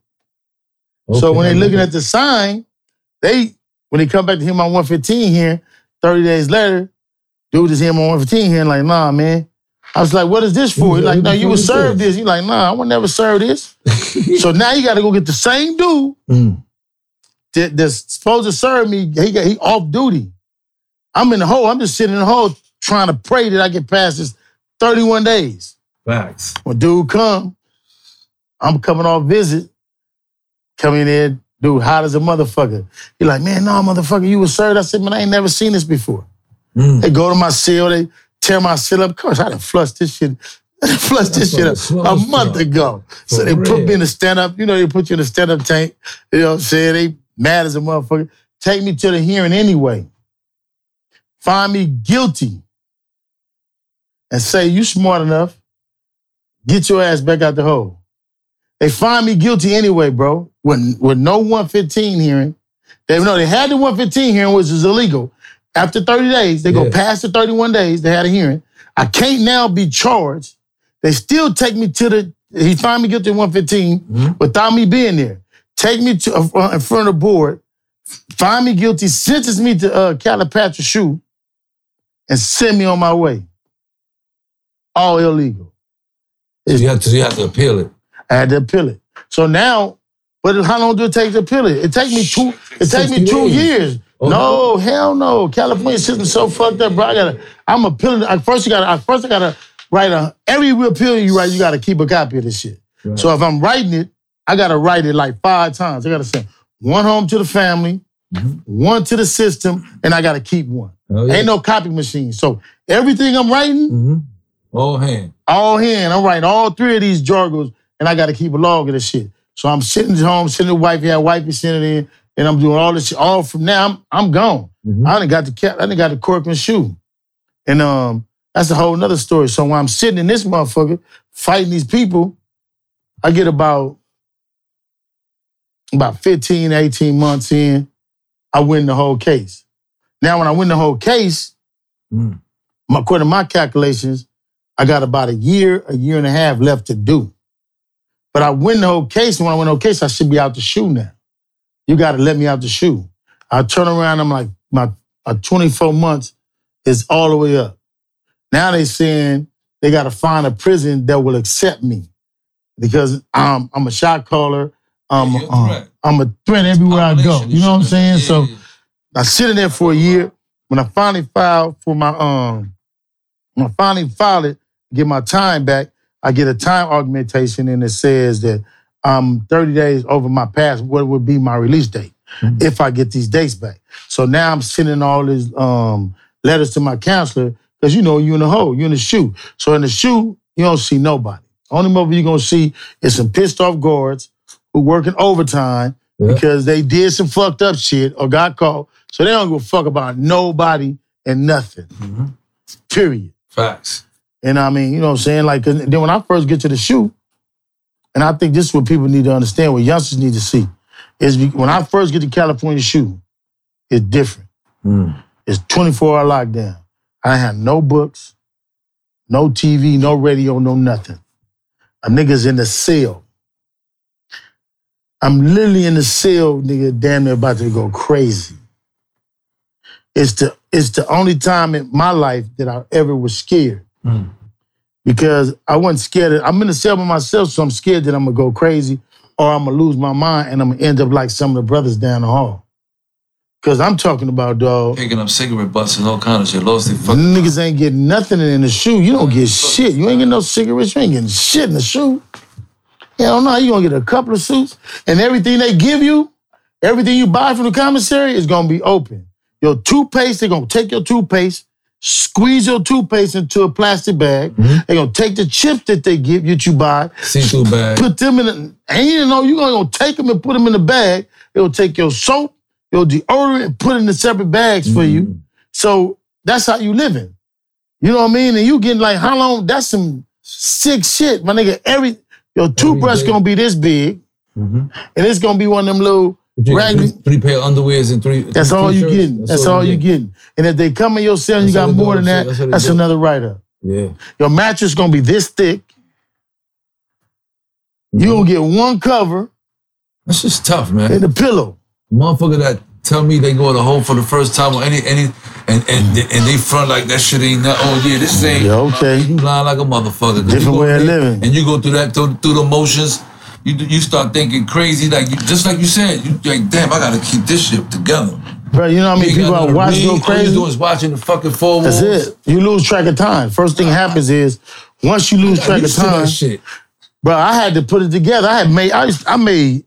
So when they I looking at the sign, they when they come back to him on 115 here, 30 days later, dude is him on 115 here, like, nah, man. I was like, what is this for? He's like, no, you fuck serve this? this. He's like, nah, I would never serve this. so now you gotta go get the same dude Mm. that, that's supposed to serve me, he got he off duty. I'm in the hole. I'm just sitting in the hole trying to pray that I get past this 31 days. Facts. When dude come, I'm coming off visit, coming in dude, hot as a motherfucker. He like, man, no, motherfucker, you was served. I said, man, I ain't never seen this before. Mm. They go to my cell, they tear my cell up. Of course, I done flushed this shit. I done flushed this shit up a month ago. So For they put me in a stand-up, you know, they put you in a stand-up tank. You know what I'm saying? They mad as a motherfucker. Take me to the hearing anyway. Find me guilty. And say, you smart enough. Get your ass back out the hole. They find me guilty anyway, bro. With, with no 115 hearing. They know they had the 115 hearing, which is illegal. After 30 days, they go past the 31 days, they had a hearing. I can't now be charged. They still take me to the, he find me guilty at 115 Mhm. without me being there. Take me to uh, in front of the board, find me guilty, sentence me to uh, Calipatria SHU, and send me on my way. All illegal. So you have to you have to appeal it. I had to appeal it. So now, but how long do it take to appeal it? It take me two. It take me two years. Oh, no, hell no. California system so fucked up, bro. I gotta. I'm appealing. I- First, you gotta. I- First, I gotta write a. Every real appeal you write, you gotta keep a copy of this shit. Right. So if I'm writing it, I gotta write it like five times. I gotta send one home to the family, one to the system, and I gotta keep one. Hell yeah. Ain't no copy machine. So everything I'm writing, Mm-hmm. All hand. all hand. I'm writing all three of these jargons, and I got to keep a log of this shit. So I'm sitting at home, sitting with wifey, had wifey sitting in, and I'm doing all this shit. All from now, I'm I'm gone. Mhm. I done got the cap, I done got the Corcoran SHU, and um, that's a whole nother story. So when I'm sitting in this motherfucker fighting these people, I get about about 15, 18 months in, I win the whole case. Now, when I win the whole case, Mm. according to my calculations, I got about a year, a year and a half left to do. But I win the whole case, and when I win the whole case, I should be out the SHU now. You got to let me out the SHU. I turn around, I'm like, my, my 24 months is all the way up. Now they saying they got to find a prison that will accept me because I'm, I'm a shot caller. I'm, Yeah, um, threat. I'm a threat everywhere I go. You know what I'm saying? Yeah, So. I sit in there for a year. When I finally filed for my um, when I finally filed it, get my time back, I get a time augmentation and it says that I'm 30 days over my past what would be my release date Mhm. if I get these dates back. So now I'm sending all these um letters to my counselor because you know you're in the hole, you're in the SHU. So in the SHU, you don't see nobody. Only mother you're gonna see is some pissed off guards who working overtime Yeah. because they did some fucked up shit or got caught. So they don't give a fuck about nobody and nothing. Mhm. Period. Facts. And I mean, you know what I'm saying? Like, then when I first get to the SHU, and I think this is what people need to understand, what youngsters need to see, is when I first get to California SHU, it's different. Mm. It's 24 hour lockdown. I have no books, no TV, no radio, no nothing. A nigga's in the cell. I'm literally in the cell, nigga, damn near about to go crazy. It's the it's the only time in my life that I ever was scared. Mm. Because I wasn't scared. Of, I'm in the cell by myself, so I'm scared that I'm gonna go crazy or I'm gonna lose my mind and I'm gonna end up like some of the brothers down the hall. Cause I'm talking about dog. Picking up cigarette butts and all kind of shit. Lost their fucking. Niggas ain't getting nothing in the SHU. You don't get shit. You ain't getting no cigarettes. You ain't getting shit in the SHU. Hell no, you gonna get a couple of suits and everything they give you, everything you buy from the commissary is gonna be open. Your toothpaste, they're gonna take your toothpaste, squeeze your toothpaste into a plastic bag. They're gonna take the chips that they give you that you buy, See through bag. put them in a, and you know you're gonna take them and put them in the bag. They'll take your soap, your deodorant, and put it in the separate bags for you. So that's how you living. You know what I mean? And you getting like how long? That's some sick shit, my nigga. Every your toothbrush day. gonna be this big, Mhm. and it's gonna be one of them little Raggedy. get Three pair of underwears and three. That's three all you getting. That's, all you get. getting. And if they come in your cell and you got more than that, That's that's another write up. Yeah. Your mattress gonna be this thick. You gonna get one cover That's just tough, man. and a pillow. Motherfucker that tell me they go to home for the first time or any any and and and they front like that shit ain't that. Oh yeah, this ain't. Yeah, okay. You lying like a motherfucker. Different way of living. And you go through that through, through the motions. You you start thinking crazy like you, just like you said. You like damn, I gotta keep this shit together. Bro, you know how many people I nothing to watch read, go All you crazy? do is watching the fucking four walls. That's it. You lose track of time. First thing happens is once you lose track of used to that time, shit. bro, I had to put it together. I had made I used, I made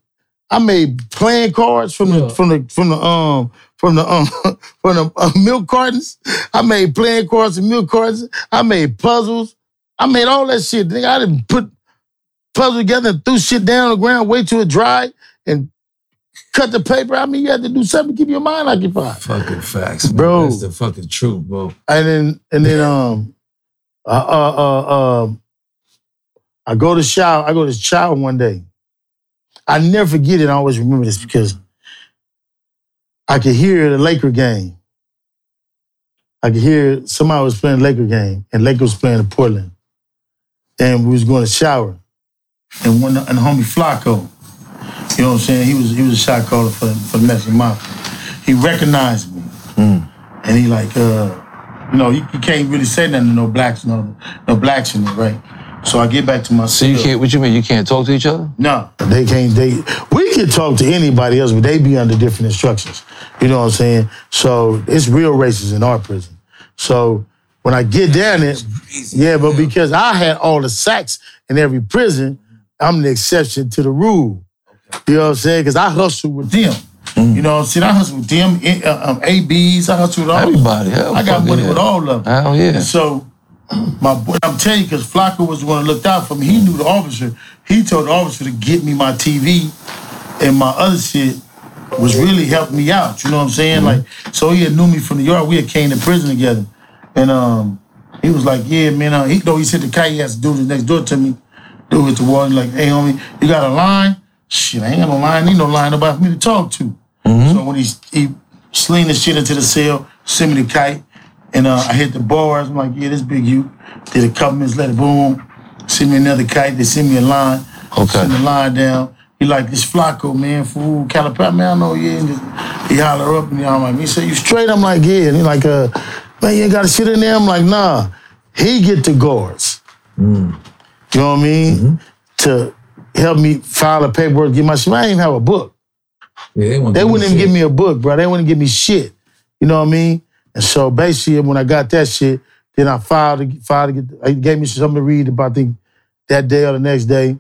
I made playing cards from Yeah. the from the from the um from the um from the uh, milk cartons. I made playing cards and milk cartons. I made puzzles. I made all that shit. Nigga, I didn't put puzzle together and threw shit down on the ground, wait till it dried, and cut the paper. I mean, you had to do something to keep your mind occupied. Fucking facts, man. Bro. That's the fucking truth, bro. and then and then um uh uh uh um I go to shower, I go to shower one day. I never forget it, I always remember this because I could hear the Laker game. I could hear somebody was playing Laker game and Lakers was playing in Portland. And we was going to shower. And one and homie Flacco, you know what I'm saying? He was he was a shot caller for, for the Mexican Mafia. He recognized me. And he like, uh, you know, you, you can't really say nothing to no blacks, no, no blacks in it, right? So I get back to my So you can't. What you mean? You can't talk to each other? No, they can't. They we can talk to anybody else, but they be under different instructions. You know what I'm saying? So it's real races in our prison. So when I get down there, yeah, but because I had all the sacks in every prison, I'm the exception to the rule. You know what I'm saying? Because I hustle with them. You know what I'm saying? I hustle with them, eh, uh, um, ABs. I hustle with all Everybody. Hell, I got money yeah. with all of them. Oh, yeah. So my boy, I'm telling you, because Flacco was the one that looked out for me. He knew the officer. He told the officer to get me my TV and my other shit was really helping me out. You know what I'm saying? Like, so he had knew me from the yard. We had came to prison together. And um, he was like, yeah, man, uh, he though he said the guy he has to do this next door to me. Dude hit the one like, hey homie, you got a line? Shit, I ain't got no line, need no line nobody for me to talk to. So when he he sling the shit into the cell, send me the kite, and uh, I hit the bars. I'm like, yeah, this Big U. Did a couple minutes later, boom, send me another kite. They send me a line. Okay. Send the line down. He like this Flacco man, fool, Calipari, man, I know, yeah. And just, he holler up and I'm like, he said, you straight? I'm like, yeah. And he like, uh, man, you ain't got a shit in there? I'm like, nah. He get the guards. You know what I mean? To help me file the paperwork, get my shit. I even have a book. Yeah, they, They wouldn't even give me a book, bro. They wouldn't give me shit. You know what I mean? And so basically, when I got that shit, then I filed, filed to get, he gave me something to read about the, that day or the next day.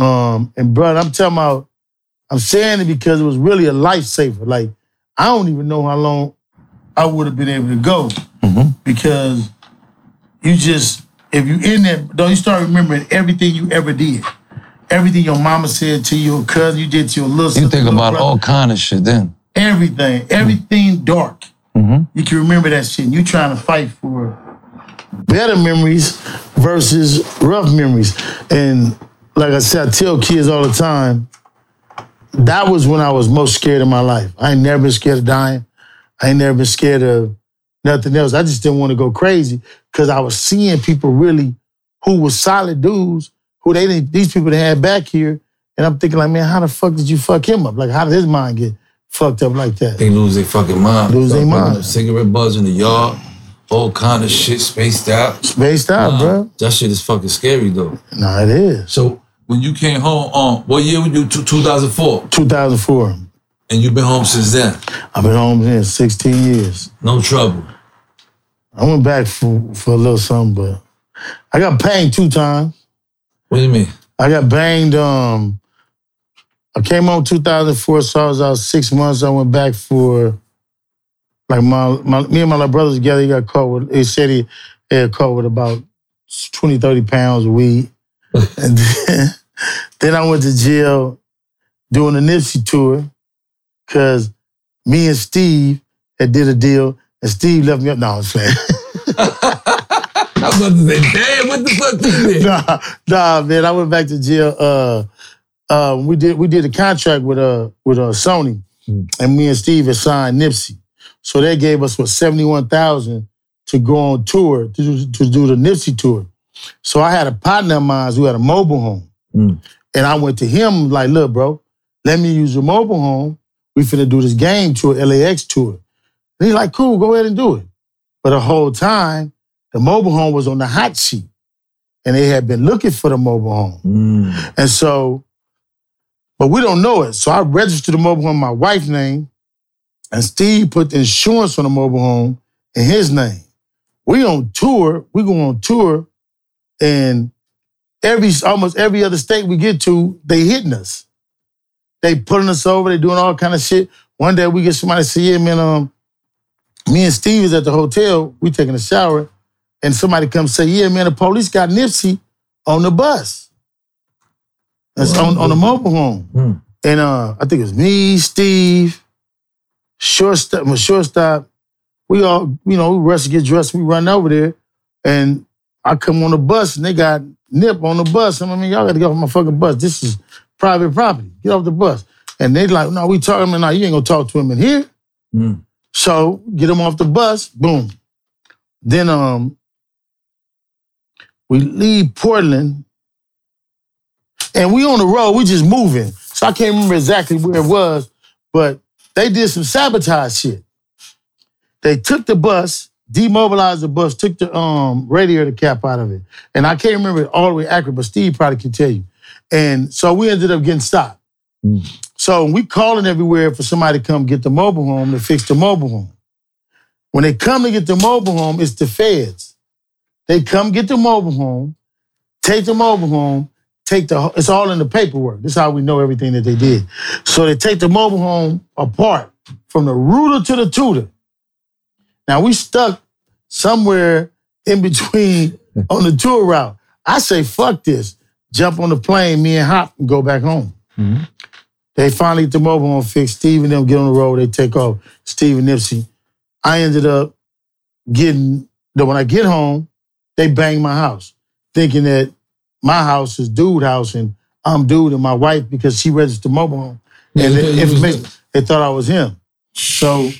Um, and bro, I'm telling about, I'm saying it because it was really a lifesaver. Like, I don't even know how long I would have been able to go because you just, if you in there, don't you start remembering everything you ever did. Everything your mama said to your cousin, you did to your little sister. You think little about brother all kind of shit then. everything, mm-hmm. everything dark. Mm-hmm. You can remember that shit. And You trying to fight for better memories versus rough memories. And like I said, I tell kids all the time, that was when I was most scared in my life. I ain't never been scared of dying. I ain't never been scared of nothing else. I just didn't want to go crazy because I was seeing people really who was solid dudes who they didn't, these people they had back here. And I'm thinking like, man, how the fuck did you fuck him up? Like, how did his mind get fucked up like that? They lose their fucking mind. Lose their mind. Cigarette buzz in the yard, all kind of shit spaced out. Spaced out, Nah, bro. That shit is fucking scary though. No, it is. So when you came home, um, what year were you? 2004, 2004. and you've been home since then. I've been home since 16 years. No trouble. I went back for, for a little something, but I got banged two times. What do you mean? I got banged. Um, I came home 2004, so I was out six months. I went back for like my, my me and my little brother together. He got caught with. He said he had caught with about 20, 30 pounds of weed, and then, then I went to jail doing the Nipsey tour because me and Steve had did a deal, and Steve left me up. No, I'm saying. I was about to say, damn, what the fuck did? nah, nah, man. I went back to jail. Uh, uh, we did we did a contract with uh with uh Sony, and me and Steve had signed Nipsey. So they gave us what seventy one thousand to go on tour to do, to do the Nipsey tour. So I had a partner of mine who had a mobile home, Mm. and I went to him like, look, bro, let me use your mobile home. We finna do this game tour, LAX tour. And he's like, cool, go ahead and do it. But the whole time, the mobile home was on the hot sheet and they had been looking for the mobile home. Mm. And so, but we don't know it. So I registered the mobile home in my wife's name, and Steve put the insurance on the mobile home in his name. We on tour, we go on tour, and every almost every other state we get to, they hitting us. They pulling us over, they doing all kind of shit. One day we get somebody to say, yeah, man, um, me and Steve is at the hotel, we taking a shower, and somebody comes say, yeah, man, the police got Nipsey on the bus. That's on, on the mobile home. Hmm. And uh, I think it was me, Steve, shortstop, my shortstop. We all, you know, we rush to get dressed, we run over there, and I come on the bus and they got Nip on the bus. I mean, y'all got to get off my fucking bus. This is private property. Get off the bus. And they like, no, we talking, man, no, you ain't gonna talk to him in here. Mm. So get him off the bus, boom. Then um we leave Portland and we on the road, we just moving. So I can't remember exactly where it was, but they did some sabotage shit. They took the bus demobilized the bus, took the um radiator cap out of it. And I can't remember it all the way accurate, but Steve probably can tell you. And so we ended up getting stopped. So we calling everywhere for somebody to come get the mobile home to fix the mobile home. When they come to get the mobile home, it's the feds. They come get the mobile home, take the mobile home, take the it's all in the paperwork. This is how we know everything that they did. So they take the mobile home apart from the rooter to the tutor. Now we stuck somewhere in between on the tour route. I say, fuck this. Jump on the plane, me and Hop, and go back home. Mm-hmm. They finally get the mobile home fixed. Steve and them get on the road. They take off. Steve and Nipsey. I ended up getting, that when I get home, they bang my house, thinking that my house is dude house and I'm dude and my wife because she registered mobile home. Yeah, and they the thought information, they thought I was him. So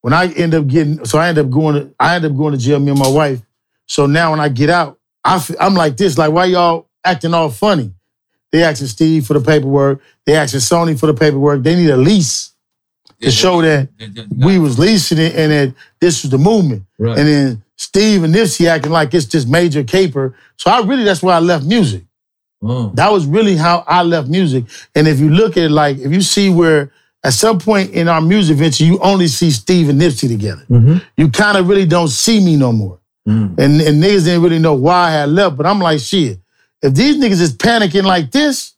when I end up getting, so I end up going to, I end up going to jail, me and my wife. So now when I get out, I, am like this, like why y'all acting all funny? They asking Steve for the paperwork. They asking Sony for the paperwork. They need a lease to show that we was leasing it and that this was the movement. Right. And then Steve and Nipsey acting like it's just major caper. So I really, that's why I left music. Oh. That was really how I left music. And if you look at it, like, if you see where at some point in our music venture, you only see Steve and Nipsey together. Mm-hmm. You kind of really don't see me no more. Mm. And, and niggas didn't really know why I had left. But I'm like, shit, if these niggas is panicking like this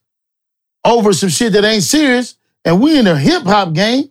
over some shit that ain't serious, and we in a hip hop game,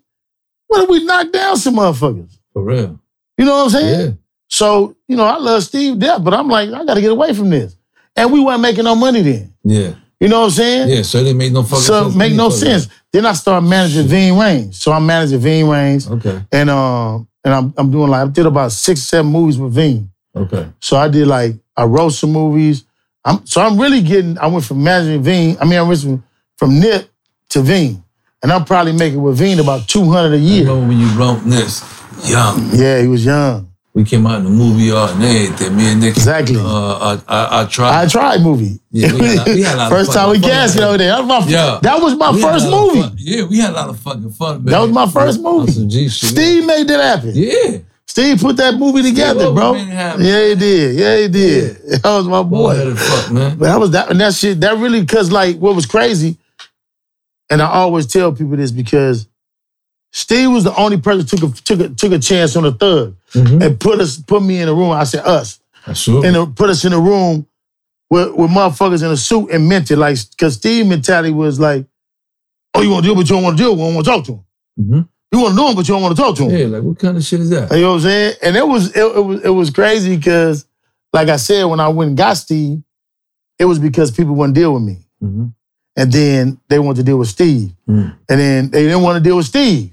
what if we knock down some motherfuckers? For real. You know what I'm saying? Yeah. So, you know, I love Steve death, but I'm like, I gotta get away from this. And we weren't making no money then. Yeah. You know what I'm saying? Yeah. So they made no fucking So sense. make no sense. Then I start managing Ving Rhames. So I'm managing Ving Rhames, Okay. and um, and I'm I'm doing like I did about six seven movies with Ving. Okay. So I did like I wrote some movies. I'm so I'm really getting. I went from managing Ving. I mean, I went from, from Nip to Ving, and I'm probably making with Ving about 200 a year. remember when you wrote this, young. Yeah, he was young. We came out in the movie art and everything. Me and Nick. Exactly. Uh, I, I, I tried. I tried movie. Yeah, we had a- we had a lot of First time we it over there. That was my, Yeah. that was my We had a first movie. Yeah, we had a lot of fucking fun. Man. That was my first movie. Some G shit. Steve made that happen. Yeah. Steve put that movie together, bro. Yeah, he did. Yeah, he did. That was my boy. Boy, fuck, man. But that was that and that shit. That really because like what was crazy, and I always tell people this because Steve was the only person took a took a took a chance on a thug and put us put me in a room. I said us and put us in a room with, with motherfuckers in a suit and meant it like because Steve mentality was like, oh you want to deal but you don't want to deal. We don't want to talk to him. Mhm. You want to know him but you don't want to talk to him. Yeah, like what kind of shit is that? You know what I'm saying? And it was it, it was it was crazy because, like I said, when I went and got Steve, it was because people wouldn't deal with me. Mhm. And then they wanted to deal with Steve. Mm. And then they didn't want to deal with Steve.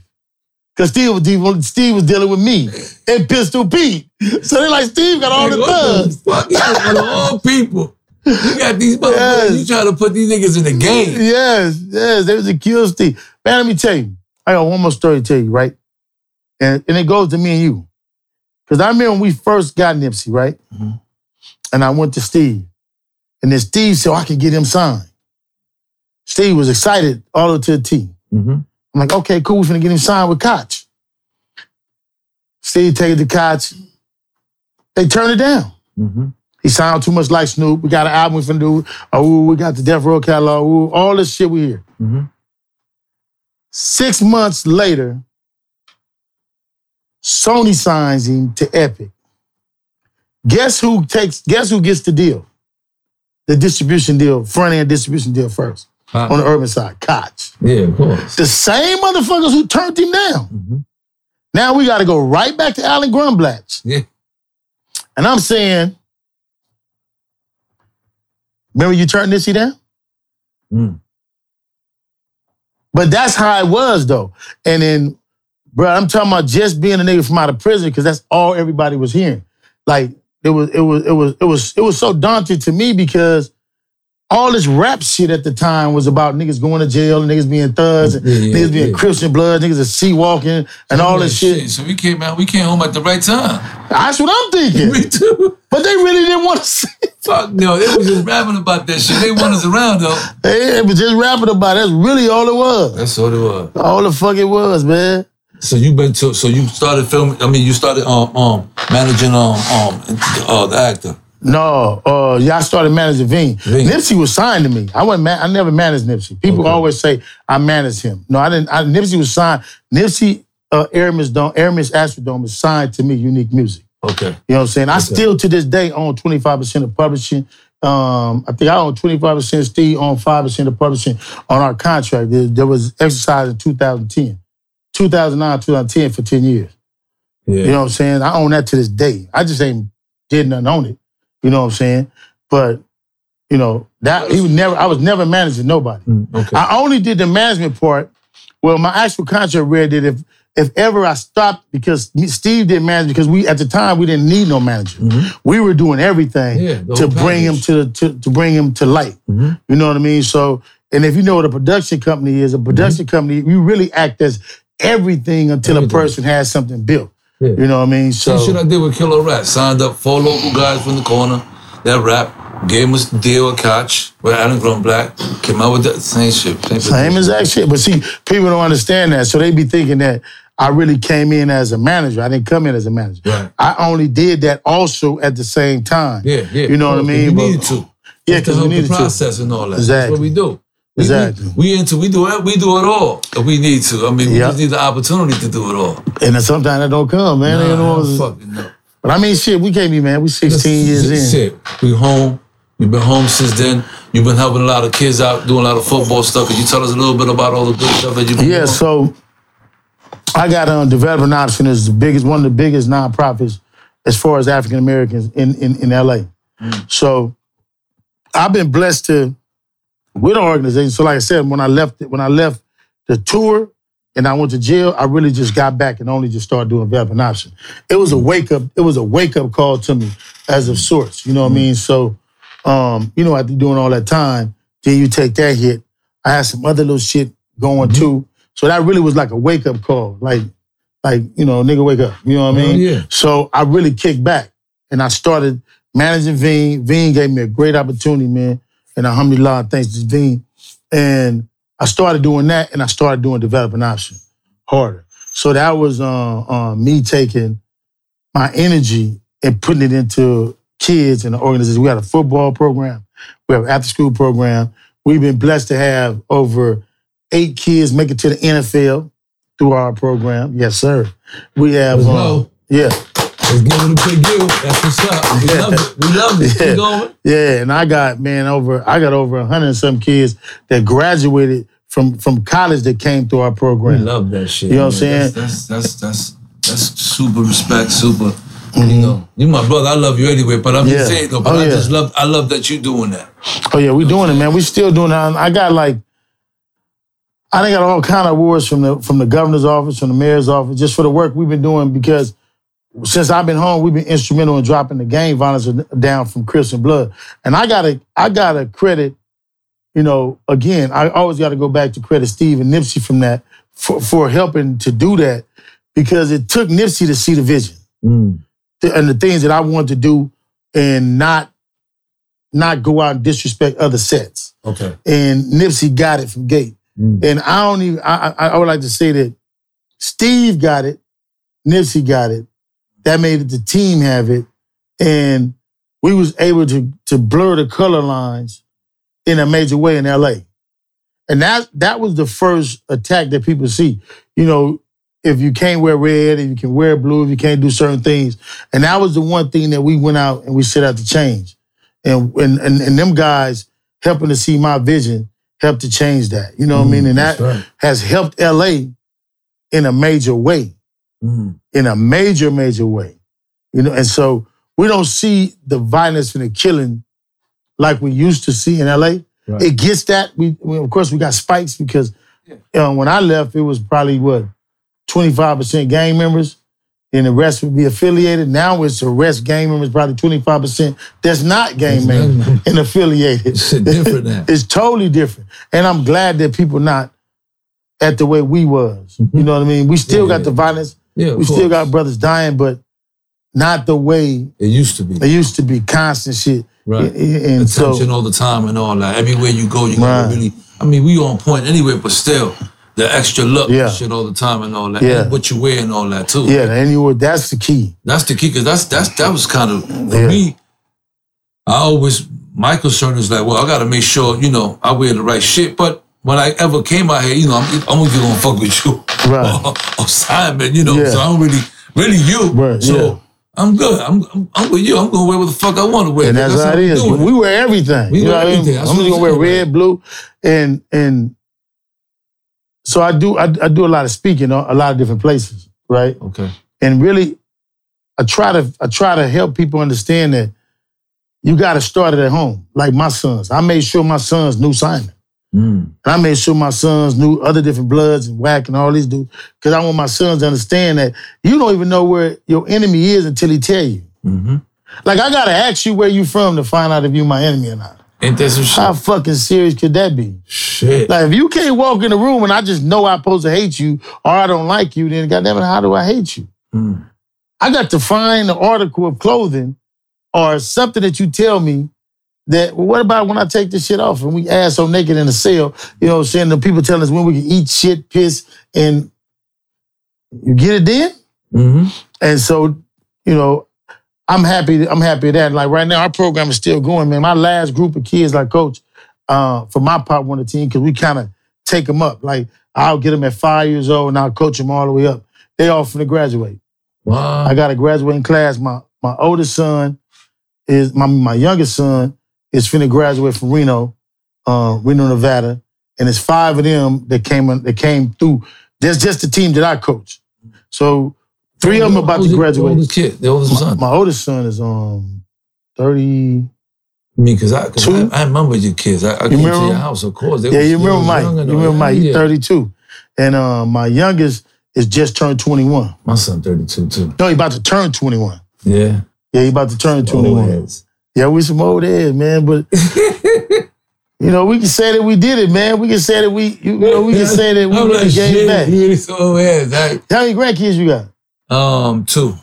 Because Steve was dealing, Steve was dealing with me and Pistol Pete. So they like, Steve got all Like, the thugs. fuck? You out of all people. You got these motherfuckers. Yes. You trying to put these niggas in the game. Yes, yes, they was a kill Steve. Man, let me tell you. I got one more story to tell you, right? And, and it goes to me and you. Because I remember when we first got Nipsey, right? And I went to Steve. And then Steve said, oh, I can get him signed. Steve was excited all the way to the T. Mhm. I'm like, okay, cool, we're finna get him signed with Koch. Steve take it to Koch. They turned it down. Mhm. He sounded too much like Snoop. We got an album we finna do. Oh, we got the Death Row catalog. Ooh, all this shit we hear. Mhm. Six months later, Sony signs him to Epic. Guess who takes? Guess who gets the deal? The distribution deal, front end distribution deal first Pop. on the urban side. Koch. Yeah, of course. The same motherfuckers who turned him down. Mhm. Now we got to go right back to Alan Grunblatt. Yeah. And I'm saying, remember you turned Nipsey down? Mm. But that's how it was though. And then, bro, I'm talking about just being a nigga from out of prison because that's all everybody was hearing. Like it was, it was, it was, it was, it was so daunting to me because all this rap shit at the time was about niggas going to jail and niggas being thugs and Yeah, yeah, niggas being yeah. Christian blood, niggas are C-walking and all this shit. So we came out. We came home at the right time. That's what I'm thinking. Me too. But they really didn't want to see it. Fuck no. They was just rapping about that shit. They want us around though. They was just rapping about it. That's really all it was. That's what it was. All the fuck it was, man. So you been to so you started filming. I mean, you started um um managing um um uh, the actor. No, uh, yeah, I started managing Ving. Ving. Nipsey was signed to me. I wasn't. Man- I never managed Nipsey. People Okay. always say I managed him. No, I didn't. I, Nipsey was signed. Nipsey, uh, Aramis Dome, Ermias Asghedom was signed to me. Unique Music. Okay. You know what I'm saying? I still to this day own 25% of publishing. Um, I think I own 25%, Steve own 5% of publishing on our contract. There, there was exercise in 2010. 2009, 2010 for 10 years. Yeah. You know what I'm saying? I own that to this day. I just ain't did nothing on it. You know what I'm saying? But, you know, that he was never I was never managing nobody. Mm, okay. I only did the management part. Well, my actual contract read that if if ever I stopped because Steve didn't manage because we at the time we didn't need no manager. We were doing everything Mm-hmm. Yeah, to whole bring him to, the, to to bring him to light. Mhm. You know what I mean? So, and if you know what a production company is, a production company, you really act as everything until Everything. a person has something built. Yeah. You know what I mean? So, Same shit I did with Killer Rat. Signed up four local guys from the corner that rap. Gave us deal with Koch with Alan Grunblatt. Came out with that same shit. Same, Same exact shit. But see, people don't understand that. So they be thinking that I really came in as a manager. I didn't come in as a manager. Right. I only did that also at the same time. Yeah, yeah. You know what I mean? We But- needed to. Yeah, because we needed the to. process and all that. That's what we do. We- Exactly. We, we into we do it. We do it all. If we need to. I mean, we Yeah. just need the opportunity to do it all. And then sometimes that don't come, man. you know, Nah, fucking no. but I mean, shit, we can't be, man. We 16 years in. We home. You've been home since then. You've been helping a lot of kids out, doing a lot of football stuff. Could you tell us a little bit about all the good stuff that you've been Yeah, doing? so I got um, Developing Option is the biggest, one of the biggest nonprofits as far as African Americans in, in, in LA. So I've been blessed to with an organization. So like I said, when I left it, when I left the tour and I went to jail, I really just got back and only just started doing Developing Option. It was a mm-hmm. wake up, it was a wake up call to me as of sorts. You know what I mm-hmm. mean? So um, you know, after doing all that time, then you take that hit. I had some other little shit going mm-hmm. too. So that really was like a wake up call. Like, like, you know, nigga, wake up. You know what I mean? yeah. So I really kicked back and I started managing Ving. Ving gave me a great opportunity, man. And alhamdulillah, thanks to Ving. And I started doing that and I started doing developing option harder. So that was uh, uh, me taking my energy and putting it into kids and the organization. We had a football program. We have an after school program. We've been blessed to have over eight kids make it to the NFL through our program. Yes, sir. We have, go. yeah, Let's give it a big deal. That's what's up. We love it. We love it. Yeah. Keep going. yeah. And I got man over. I got over a hundred and some kids that graduated from from college that came through our We program. love that shit. You know what I'm saying? That's that's that's that's, that's super respect, super. Mm-hmm. You know, you my brother. I love you anyway. But I'm Yeah. just saying though. But Oh, I yeah. just love. I love that you're doing that. Oh yeah, we doing it, man. We still doing it. I got like, I done got all kind of awards from the from the governor's office, from the mayor's office, just for the work we've been doing. Because since I've been home, we've been instrumental in dropping the gang violence down from Crips and Blood. And I gotta, I gotta credit, you know, again, I always got to go back to credit Steve and Nipsey from that for for helping to do that, because it took Nipsey to see the vision th- and the things that I wanted to do, and not not go out and disrespect other sets Okay. and Nipsey got it from Gate. Mm. And I don't even. I, I I would like to say that Steve got it, Nipsey got it. That made it the team have it, and we was able to to blur the color lines in a major way in L.A. And that that was the first attack that people see. You know, if you can't wear red, if you can wear blue, if you can't do certain things, and that was the one thing that we went out and we set out to change. And and and, and them guys helping to see my vision helped to change that. You know what I mean? Mm, and that right. has helped LA in a major way, Mm. in a major, major way. You know, and so we don't see the violence and the killing like we used to see in LA. Right. It gets that. We, we of course we got spikes because uh, when I left, it was probably what 25% gang members, and the rest would be affiliated. Now it's the rest gang members, probably 25% that's not gang members and affiliated. Shit different now. it's totally different. And I'm glad that people not at the way we was. You know what I mean? We still Mm-hmm. Yeah, got the violence. Yeah, we still course. got brothers dying, but not the way It used to be. it used to be. Constant shit. Right. And, and so Attention all the time and all that. Everywhere you go, you gotta Right. really. I mean, we on point anyway, but still, the extra look Yeah. and shit all the time and all that. Yeah. And what you wear and all that too. Yeah, and you were, that's the key. That's the key because that's that's that was kind of for Yeah. me. I always my concern is like, well, I got to make sure you know I wear the right shit. But when I ever came out here, you know, I'm, I'm gonna gonna fuck with you, Right. or, or Simon, you know. Yeah. So I'm really really you. Right, so yeah. I'm good. I'm, I'm I'm with you. I'm gonna wear what the fuck I want to wear. And that's, how how it we doing We wear everything. We you know wear I. That's I'm just gonna wear red, blue, and and so I do I, I do a lot of speaking a lot of different places, right? Okay. And really, I try to I try to help people understand that you got to start it at home. Like my sons, I made sure my sons knew Simon. Mm. And I made sure my sons knew other different bloods and whack and all these dudes. Because I want my sons to understand that you don't even know where your enemy is until he tell you. hmm Like I gotta ask you where you from to find out if you my enemy or not. Ain't that some shit? How fucking serious could that be? shit. Like if you can't walk in the room and I just know I'm supposed to hate you or I don't like you, then goddamn it, how do I hate you? Mm. I got to find an article of clothing or something that you tell me that, well, what about when I take this shit off and we ass so naked in the cell? You know what I'm saying? The people telling us when we can eat shit, piss, and you get it then? hmm And so, you know, I'm happy. I'm happy with that. Like right now, our program is still going, man. My last group of kids, like coach, uh, for my part one of the team, because we kind of take them up. Like I'll get them at five years old, and I'll coach them all the way up. They all finna graduate. Wow. I got a graduating class. My my oldest son is my my youngest son is finna graduate from Reno, uh, Reno, Nevada, and it's five of them that came that came through. That's just the team that I coach. So three of them about to The graduate. oldest kid, the oldest son. My oldest son is um thirty. I mean, because I, cause? I, I remember your kids. I, I came to remember your house, of course. They Yeah, was- you remember Mike? You remember. Mike? He's Yeah. thirty two, and um my youngest is just turned twenty one. My son, 32, too. No, he about to turn twenty one. Yeah. Yeah, he about to turn twenty one. Always. Yeah, we some old heads, man. But you know, we can say that we did it, man. We can say that we, you know, we can say that we I'm really gave back. you really so old heads. I- How many grandkids you got? Um, two.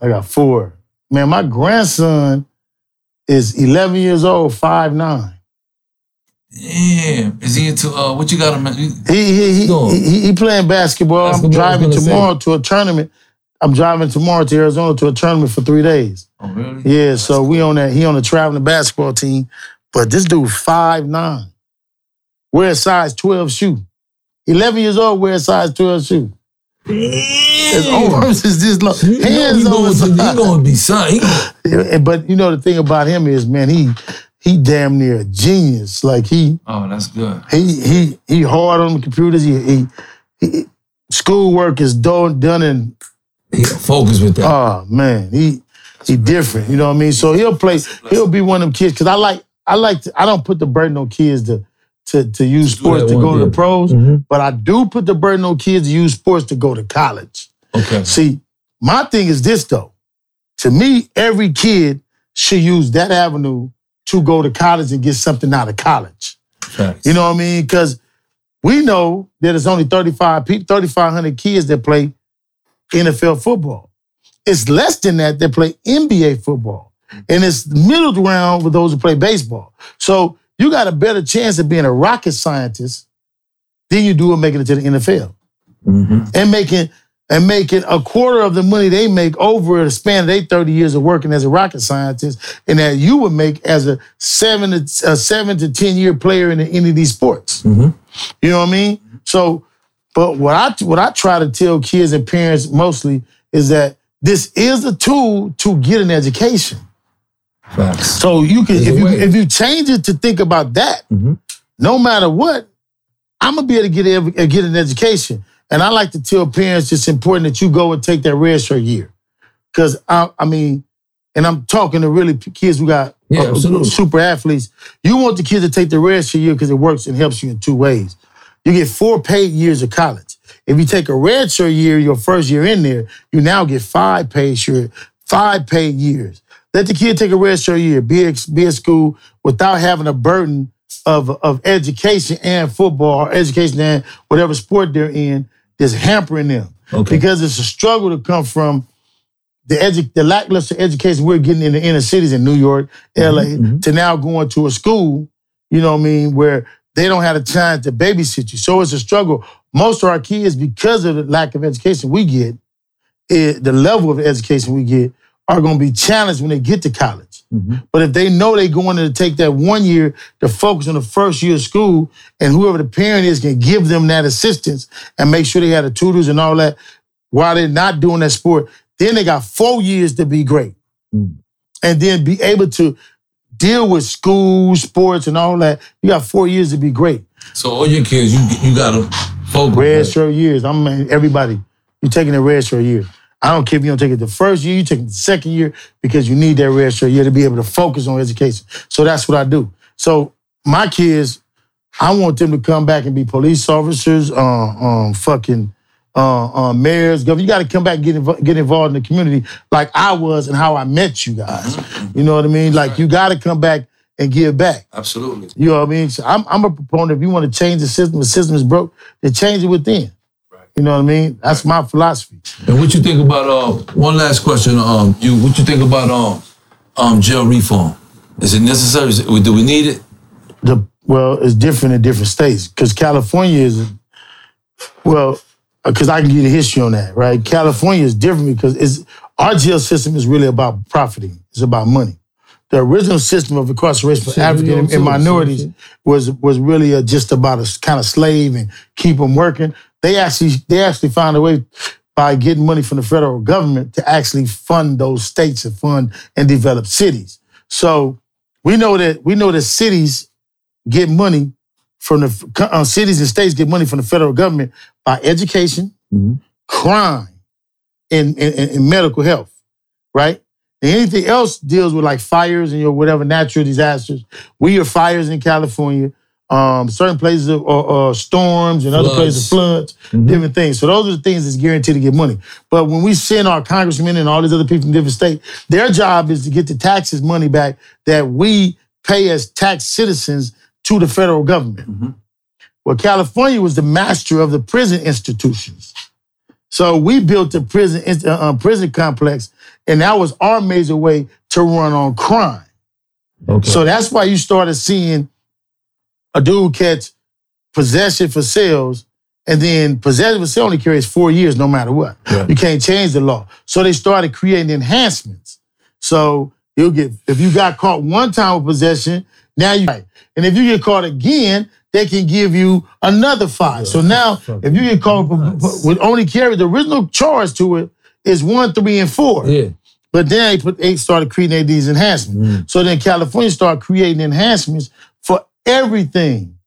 I got four. Man, my grandson is eleven years old, five nine. Damn. Is he into, uh, what you got him? He, He he he, he, playing basketball. That's I'm what I was driving gonna say. tomorrow to a tournament. I'm driving tomorrow to Arizona to a tournament for three days. oh, really? Yeah, so we on that. He on the traveling basketball team, but this dude five nine, wear a size twelve shoe. Eleven years old, wear a size twelve shoe. His arms is this long, hands he, going to, he gonna be son. He gonna, Yeah, But you know the thing about him is, man, he he damn near a genius. Like he oh, that's good. he he he hard on the computers. He he, he schoolwork is done done in He got focus with that. Oh man, he he different. You know what I mean? So he'll play. He'll be one of them kids because I like I like to, I don't put the burden on kids to to to use sports to go to the pros, Mhm. but I do put the burden on kids to use sports to go to college. Okay. See, my thing is this though. To me, every kid should use that avenue to go to college and get something out of college. Facts. You know what I mean? Because we know that it's only 35 people, 3,500 kids that play NFL football. It's less than that that play NBA football. And it's middle ground with those who play baseball. So you got a better chance of being a rocket scientist than you do of making it to the NFL. hmm And making and making a quarter of the money they make over the span of their 30 years of working as a rocket scientist, and that you would make as a seven to a seven to 10 year player in any of these sports. hmm You know what I mean? So, but what I what I try to tell kids and parents mostly is that this is a tool to get an education. Facts. So you can There's if you way. if you change it to think about that, Mhm. no matter what, I'm gonna be able to get a, get an education. And I like to tell parents it's important that you go and take that red shirt year, because I I mean, and I'm talking to really kids who got Yeah, uh, super athletes. You want the kids to take the red shirt year because it works and helps you in two ways. You get four paid years of college. If you take a red shirt year, your first year in there, you now get five paid shirt, five paid years. Let the kid take a red shirt year, be at, be at school without having a burden of, of education and football or education and whatever sport they're in that's hampering them. Okay. Because it's a struggle to come from the edu- the lackluster education we're getting in the inner cities in New York, LA, mhm. to now going to a school, you know what I mean, where they don't have the time to babysit you. So it's a struggle. most of our kids, because of the lack of education we get, it, the level of education we get, are going to be challenged when they get to college. Mm-hmm. But if they know they're going to take that one year to focus on the first year of school, and whoever the parent is can give them that assistance and make sure they have the tutors and all that while they're not doing that sport, then they got four years to be great. Mm. And then be able to deal with school, sports, and all that. You got four years to be great. So all your kids, you you got to focus. Red shirt years. I'm everybody. You're taking a red shirt year. I don't care if you don't take it the first year, you take it the second year because you need that red shirt year to be able to focus on education. So that's what I do. So my kids, I want them to come back and be police officers, uh, um, fucking uh, uh, mayors, governor. You got to come back and get, invo- get involved in the community like I was and how I met you guys. You know what I mean? Like you got to come back and give back. Absolutely. You know what I mean? So I'm, I'm a proponent. If you want to change the system, the system is broke, then change it within. Right. You know what I mean? That's my philosophy. And what you think about uh one last question, um, you what you think about um um jail reform? Is it necessary? Is it, do we need it? The well, it's different in different states because California is well, because I can get the history on that, right? California is different because it's our jail system is really about profiting. It's about money. The original system of incarceration for African and, and minorities was was really uh just about a kind of slave and keep them working. They actually they actually found a way by getting money from the federal government to actually fund those states and fund and develop cities. So we know that we know that cities get money from the uh, cities and states get money from the federal government by education, Mhm. crime, and, and, and medical health, right? And anything else deals with like fires and your whatever natural disasters. We have fires in California, um, certain places of or, or storms and other places of floods, different things. So those are the things that's guaranteed to get money. But when we send our congressmen and all these other people from different states, their job is to get the taxes money back that we pay as tax citizens to the federal government. Well, California was the master of the prison institutions. So we built a prison uh, uh, prison complex, and that was our major way to run on crime. Okay. So that's why you started seeing a dude catch possession for sales, and then possession for sale only carries four years no matter what. Right. You can't change the law. So they started creating enhancements. So you'll get if you got caught one time with possession, now you and if you get caught again, they can give you another five. So now if you get caught with, with only carry the original charge to it is one, three, and four. yeah. But then they put they started creating these enhancements. So then California started creating enhancements for everything.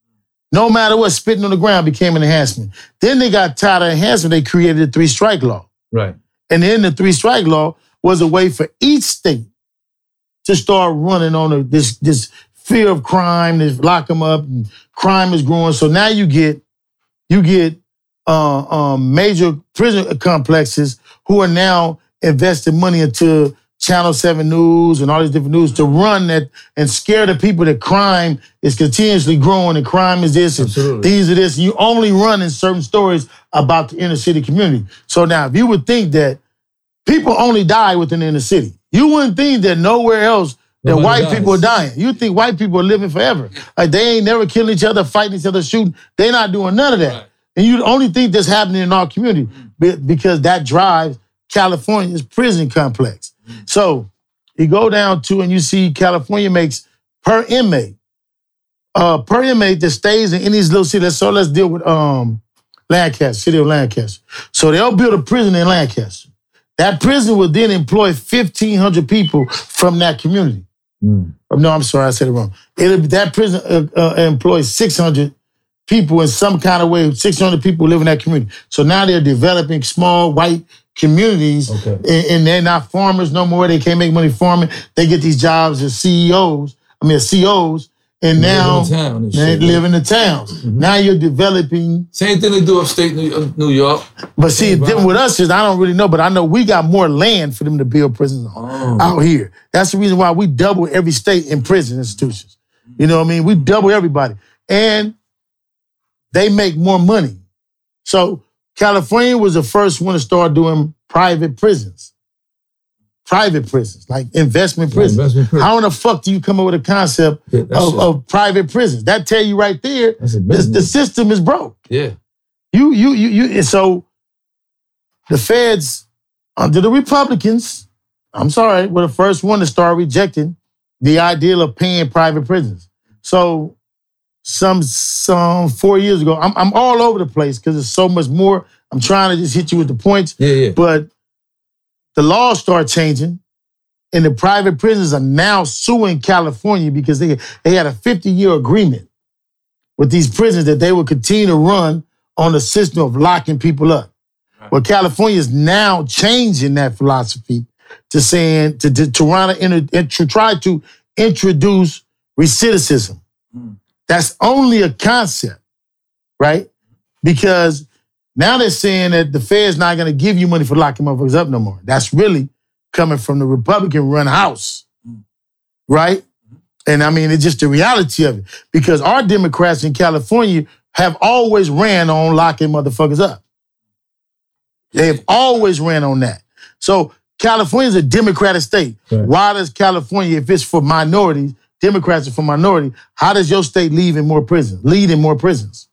No matter what, spitting on the ground became an enhancement. Then they got tired of enhancement. They created the three strike law. Right. And then the three strike law was a way for each state to start running on a, this this fear of crime, this lock them up, and crime is growing. So now you get you get uh, um, major prison complexes who are now investing money into Channel 7 News and all these different news to run that and scare the people that crime is continuously growing and crime is this and Absolutely. these are this. You only run in certain stories about the inner city community. So now, if you would think that people only die within the inner city, you wouldn't think that nowhere else that white dies. people are dying. You think white people are living forever. Like they ain't never killing each other, fighting each other, shooting. They not doing none of that. Right. And you only think that's happening in our community be- because that drives California's prison complex. So you go down to and you see California makes per inmate, uh, per inmate that stays in any little city. So let's deal with um Lancaster, city of Lancaster. So they'll build a prison in Lancaster. That prison will then employ 1,500 people from that community. Mm. No, I'm sorry, I said it wrong. It'll, that prison uh, uh, employs 600 people in some kind of way. 600 people live in that community. So now they're developing small white communities, Okay. and, and they're not farmers no more. They can't make money farming. They get these jobs as CEOs. I mean, as COs, and Live now the they Mm-hmm. live in the towns. Now you're developing. Same thing they do upstate New, New York. But see, Right. then with us is I don't really know, but I know we got more land for them to build prisons on Oh. out here. That's the reason why we double every state in prison institutions. You know what I mean? We double everybody. And they make more money. So California was the first one to start doing private prisons. Private prisons, like investment prisons. investment prison. How in the fuck do you come up with a concept Yeah, of, of private prisons? That tell you right there, the, the system is broke. Yeah. You you you you. And so the feds uh, under the Republicans, I'm sorry, were the first one to start rejecting the idea of paying private prisons. So some some four years ago, I'm I'm all over the place because there's so much more. I'm trying to just hit you with the points. Yeah, yeah. But the laws start changing, and the private prisons are now suing California because they, they had a 50 year agreement with these prisons that they would continue to run on the system of locking people up. Well, California is now changing that philosophy to saying to, to, to, try to, inter- to try to introduce recidivism. Hmm. That's only a concept, right? Because now they're saying that the Fed's not going to give you money for locking motherfuckers up no more. That's really coming from the Republican run house, right? Mm-hmm. And I mean, it's just the reality of it. Because our Democrats in California have always ran on locking motherfuckers up. They've always ran on that. So California is a Democratic state. Right. Why does California, if it's for minorities, Democrats are for minority, how does your state leave in more prisons, lead in more prisons?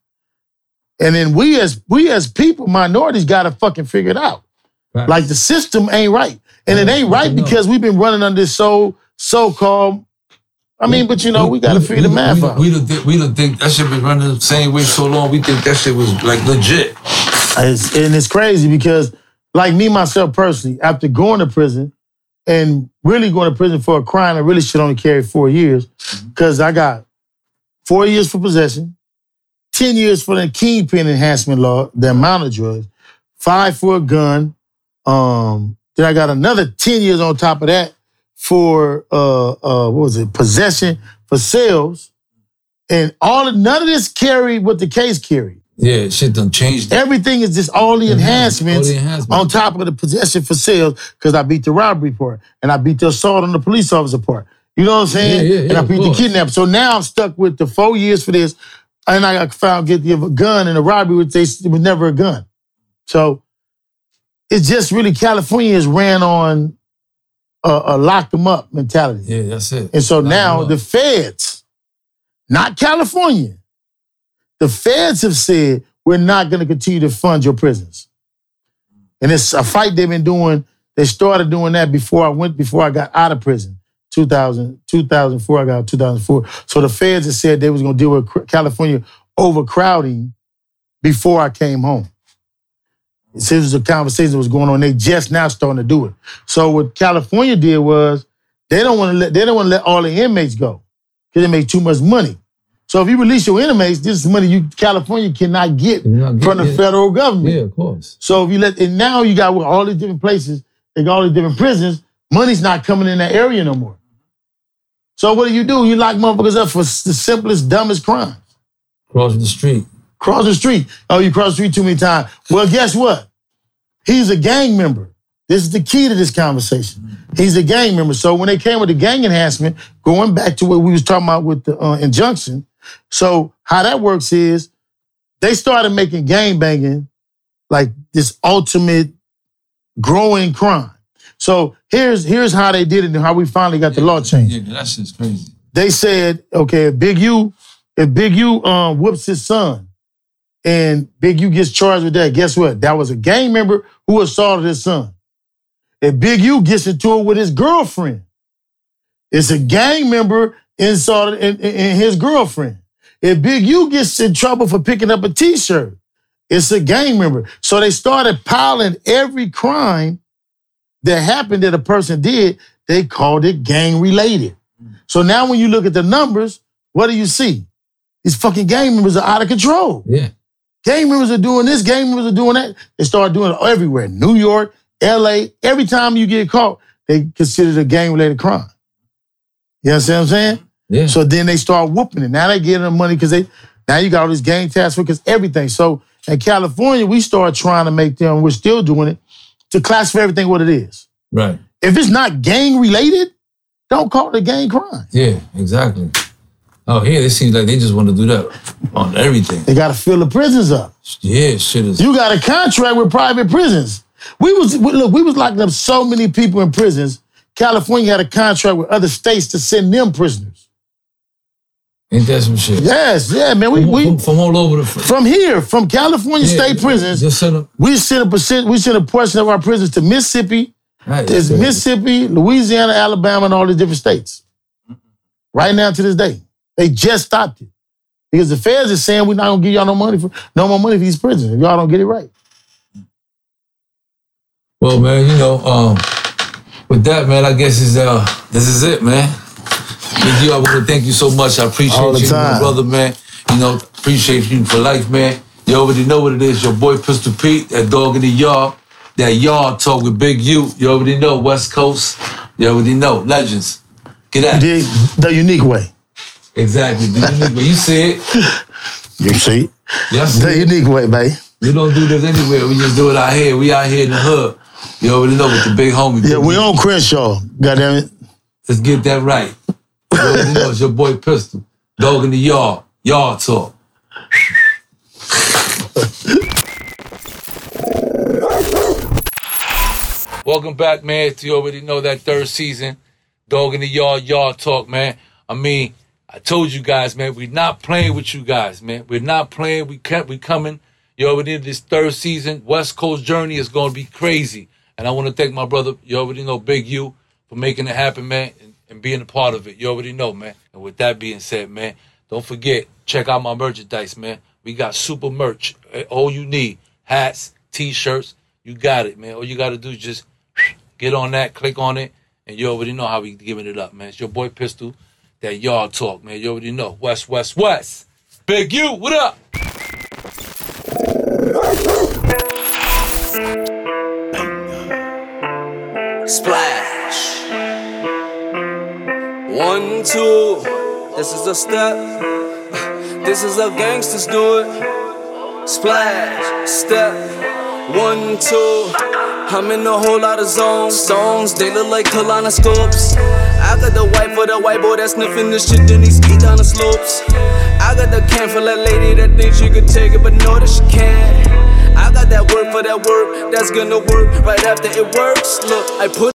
And then we as we as people, minorities, gotta fucking figure it out. Facts. Like the system ain't right. And it ain't right because we've been running under this so so-called. I mean, but you know, we gotta figure the we, math we, out. We don't think we don't think that shit been running the same way so long. We think that shit was like legit. It's, and it's crazy because, like me myself personally, after going to prison and really going to prison for a crime, I really should only carry four years because I got four years for possession, 10 years for the kingpin enhancement law, the amount of drugs, five for a gun. Um, then I got another 10 years on top of that for, uh, uh, what was it, possession for sales. And all of, none of this carried what the case carried. Yeah, shit done changed. Everything is just all the enhancements All the enhancements. on top of the possession for sales because I beat the robbery part and I beat the assault on the police officer part. You know what I'm saying? Yeah, yeah, yeah, and I beat the kidnap. So now I'm stuck with the four years for this, and I got found guilty of a gun and a robbery, which they it was never a gun. So it's just really California has ran on a, a lock them up mentality. Yeah, that's it. And so Lock now the feds, not California, the feds have said we're not going to continue to fund your prisons. And it's a fight they've been doing. They started doing that before I went, before I got out of prison. 2000, 2004, I got 2004. So the feds had said they was going to deal with California overcrowding before I came home. This was a conversation that was going on. They just now starting to do it. So what California did was they don't want to let they don't want to let all the inmates go because they make too much money. So if you release your inmates, this is money you California cannot get from the it. federal government. Yeah, of course. So if you let and now you got with all these different places, they got all these different prisons, money's not coming in that area no more. So what do you do? You lock motherfuckers up for the simplest, dumbest crime. Crossing the street. Cross the street. Oh, you cross the street too many times. Well, guess what? He's a gang member. This is the key to this conversation. He's a gang member. So when they came with the gang enhancement, going back to what we was talking about with the uh, injunction, so how that works is they started making gang banging like this ultimate growing crime. So here's here's how they did it and how we finally got the law changed Yeah, that shit's crazy. they said, okay, if Big U, if Big U um, whoops his son and Big U gets charged with that, guess what? That was a gang member who assaulted his son. If Big U gets into it with his girlfriend, it's a gang member insulted in, in- in his girlfriend. If Big U gets in trouble for picking up a t-shirt, it's a gang member. So they started piling every crime that happened that a person did, they called it gang related. So now when you look at the numbers, what do you see? These fucking gang members are out of control. Yeah. Gang members are doing this, gang members are doing that. They start doing it everywhere. New York, LA, every time you get caught, they consider it a gang related crime. You understand what I'm saying? Yeah. So then they start whooping it. Now they getting the money because they now you got all this gang task because everything. So in California, we start trying to make them, we're still doing it, to classify everything what it is. right. If it's not gang related, don't call it a gang crime. Yeah, exactly. Oh, here it seems like they just want to do that on everything. They gotta fill the prisons up. Yeah, shit is. You got a contract with private prisons. We was we- look, we was locking up so many people in prisons. California had a contract with other states to send them prisoners. Ain't that some shit? Yes, yeah, man. We From, we from, from all over the. from here, from California Yeah, state prisons, Just send them. we send a percent, we send a portion of our prisons to Mississippi, Right, There's that's. Mississippi, Louisiana, Alabama, and all the different states. Right now to this day. They just stopped it. Because the feds is saying we're not gonna give y'all no money for no more money for these prisons if y'all don't get it right. Well, man, you know, um, with that, man, I guess is uh, this is it, man. With you, I want to thank you so much. I appreciate you, my brother, man. You know, appreciate you for life, man. You already know what it is. Your boy Pistol Pete, that dog in the yard, that yard talk with Big U. You already know West Coast. You already know legends. Get it. The, the unique way. Exactly. The unique way. You see it. You see? It? Yes. The unique way, babe. We don't do this anywhere. We just do it out here. We out here in the hood. You already know with the big homie. Yeah, we on Crenshaw. Goddamn it. Let's get that right. You already know it's your boy Pistol. Dog in the yard. Yard talk. Welcome back, man. To you already know that third season. Dog in the yard, yard talk, man. I mean, I told you guys, man, we're not playing with you guys, man. We're not playing. We can't. We coming. You already know this third season. West Coast journey is gonna be crazy. And I want to thank my brother. You already know Big U for making it happen, man, and, and being a part of it. You already know, man. And with that being said, man, don't forget check out my merchandise, man. We got super merch. Eh, All you need hats, t-shirts. You got it, man. All you got to do is just get on that, click on it, and you already know how we giving it up, man. It's your boy Pistol, that y'all talk, man. You already know. West, West, West. Big U, what up? Splash. One, two. This is a step. This is how gangsters do it. Splash. Step. One, two. I'm in a whole lot of zones. Stones, they look like colonoscopes. I got the white for the white boy that's sniffing the shit, then he ski down the slopes. I got the can for that lady that thinks she could take it, but know that she can't. I got that work for that work that's gonna work right after it works. Look, I put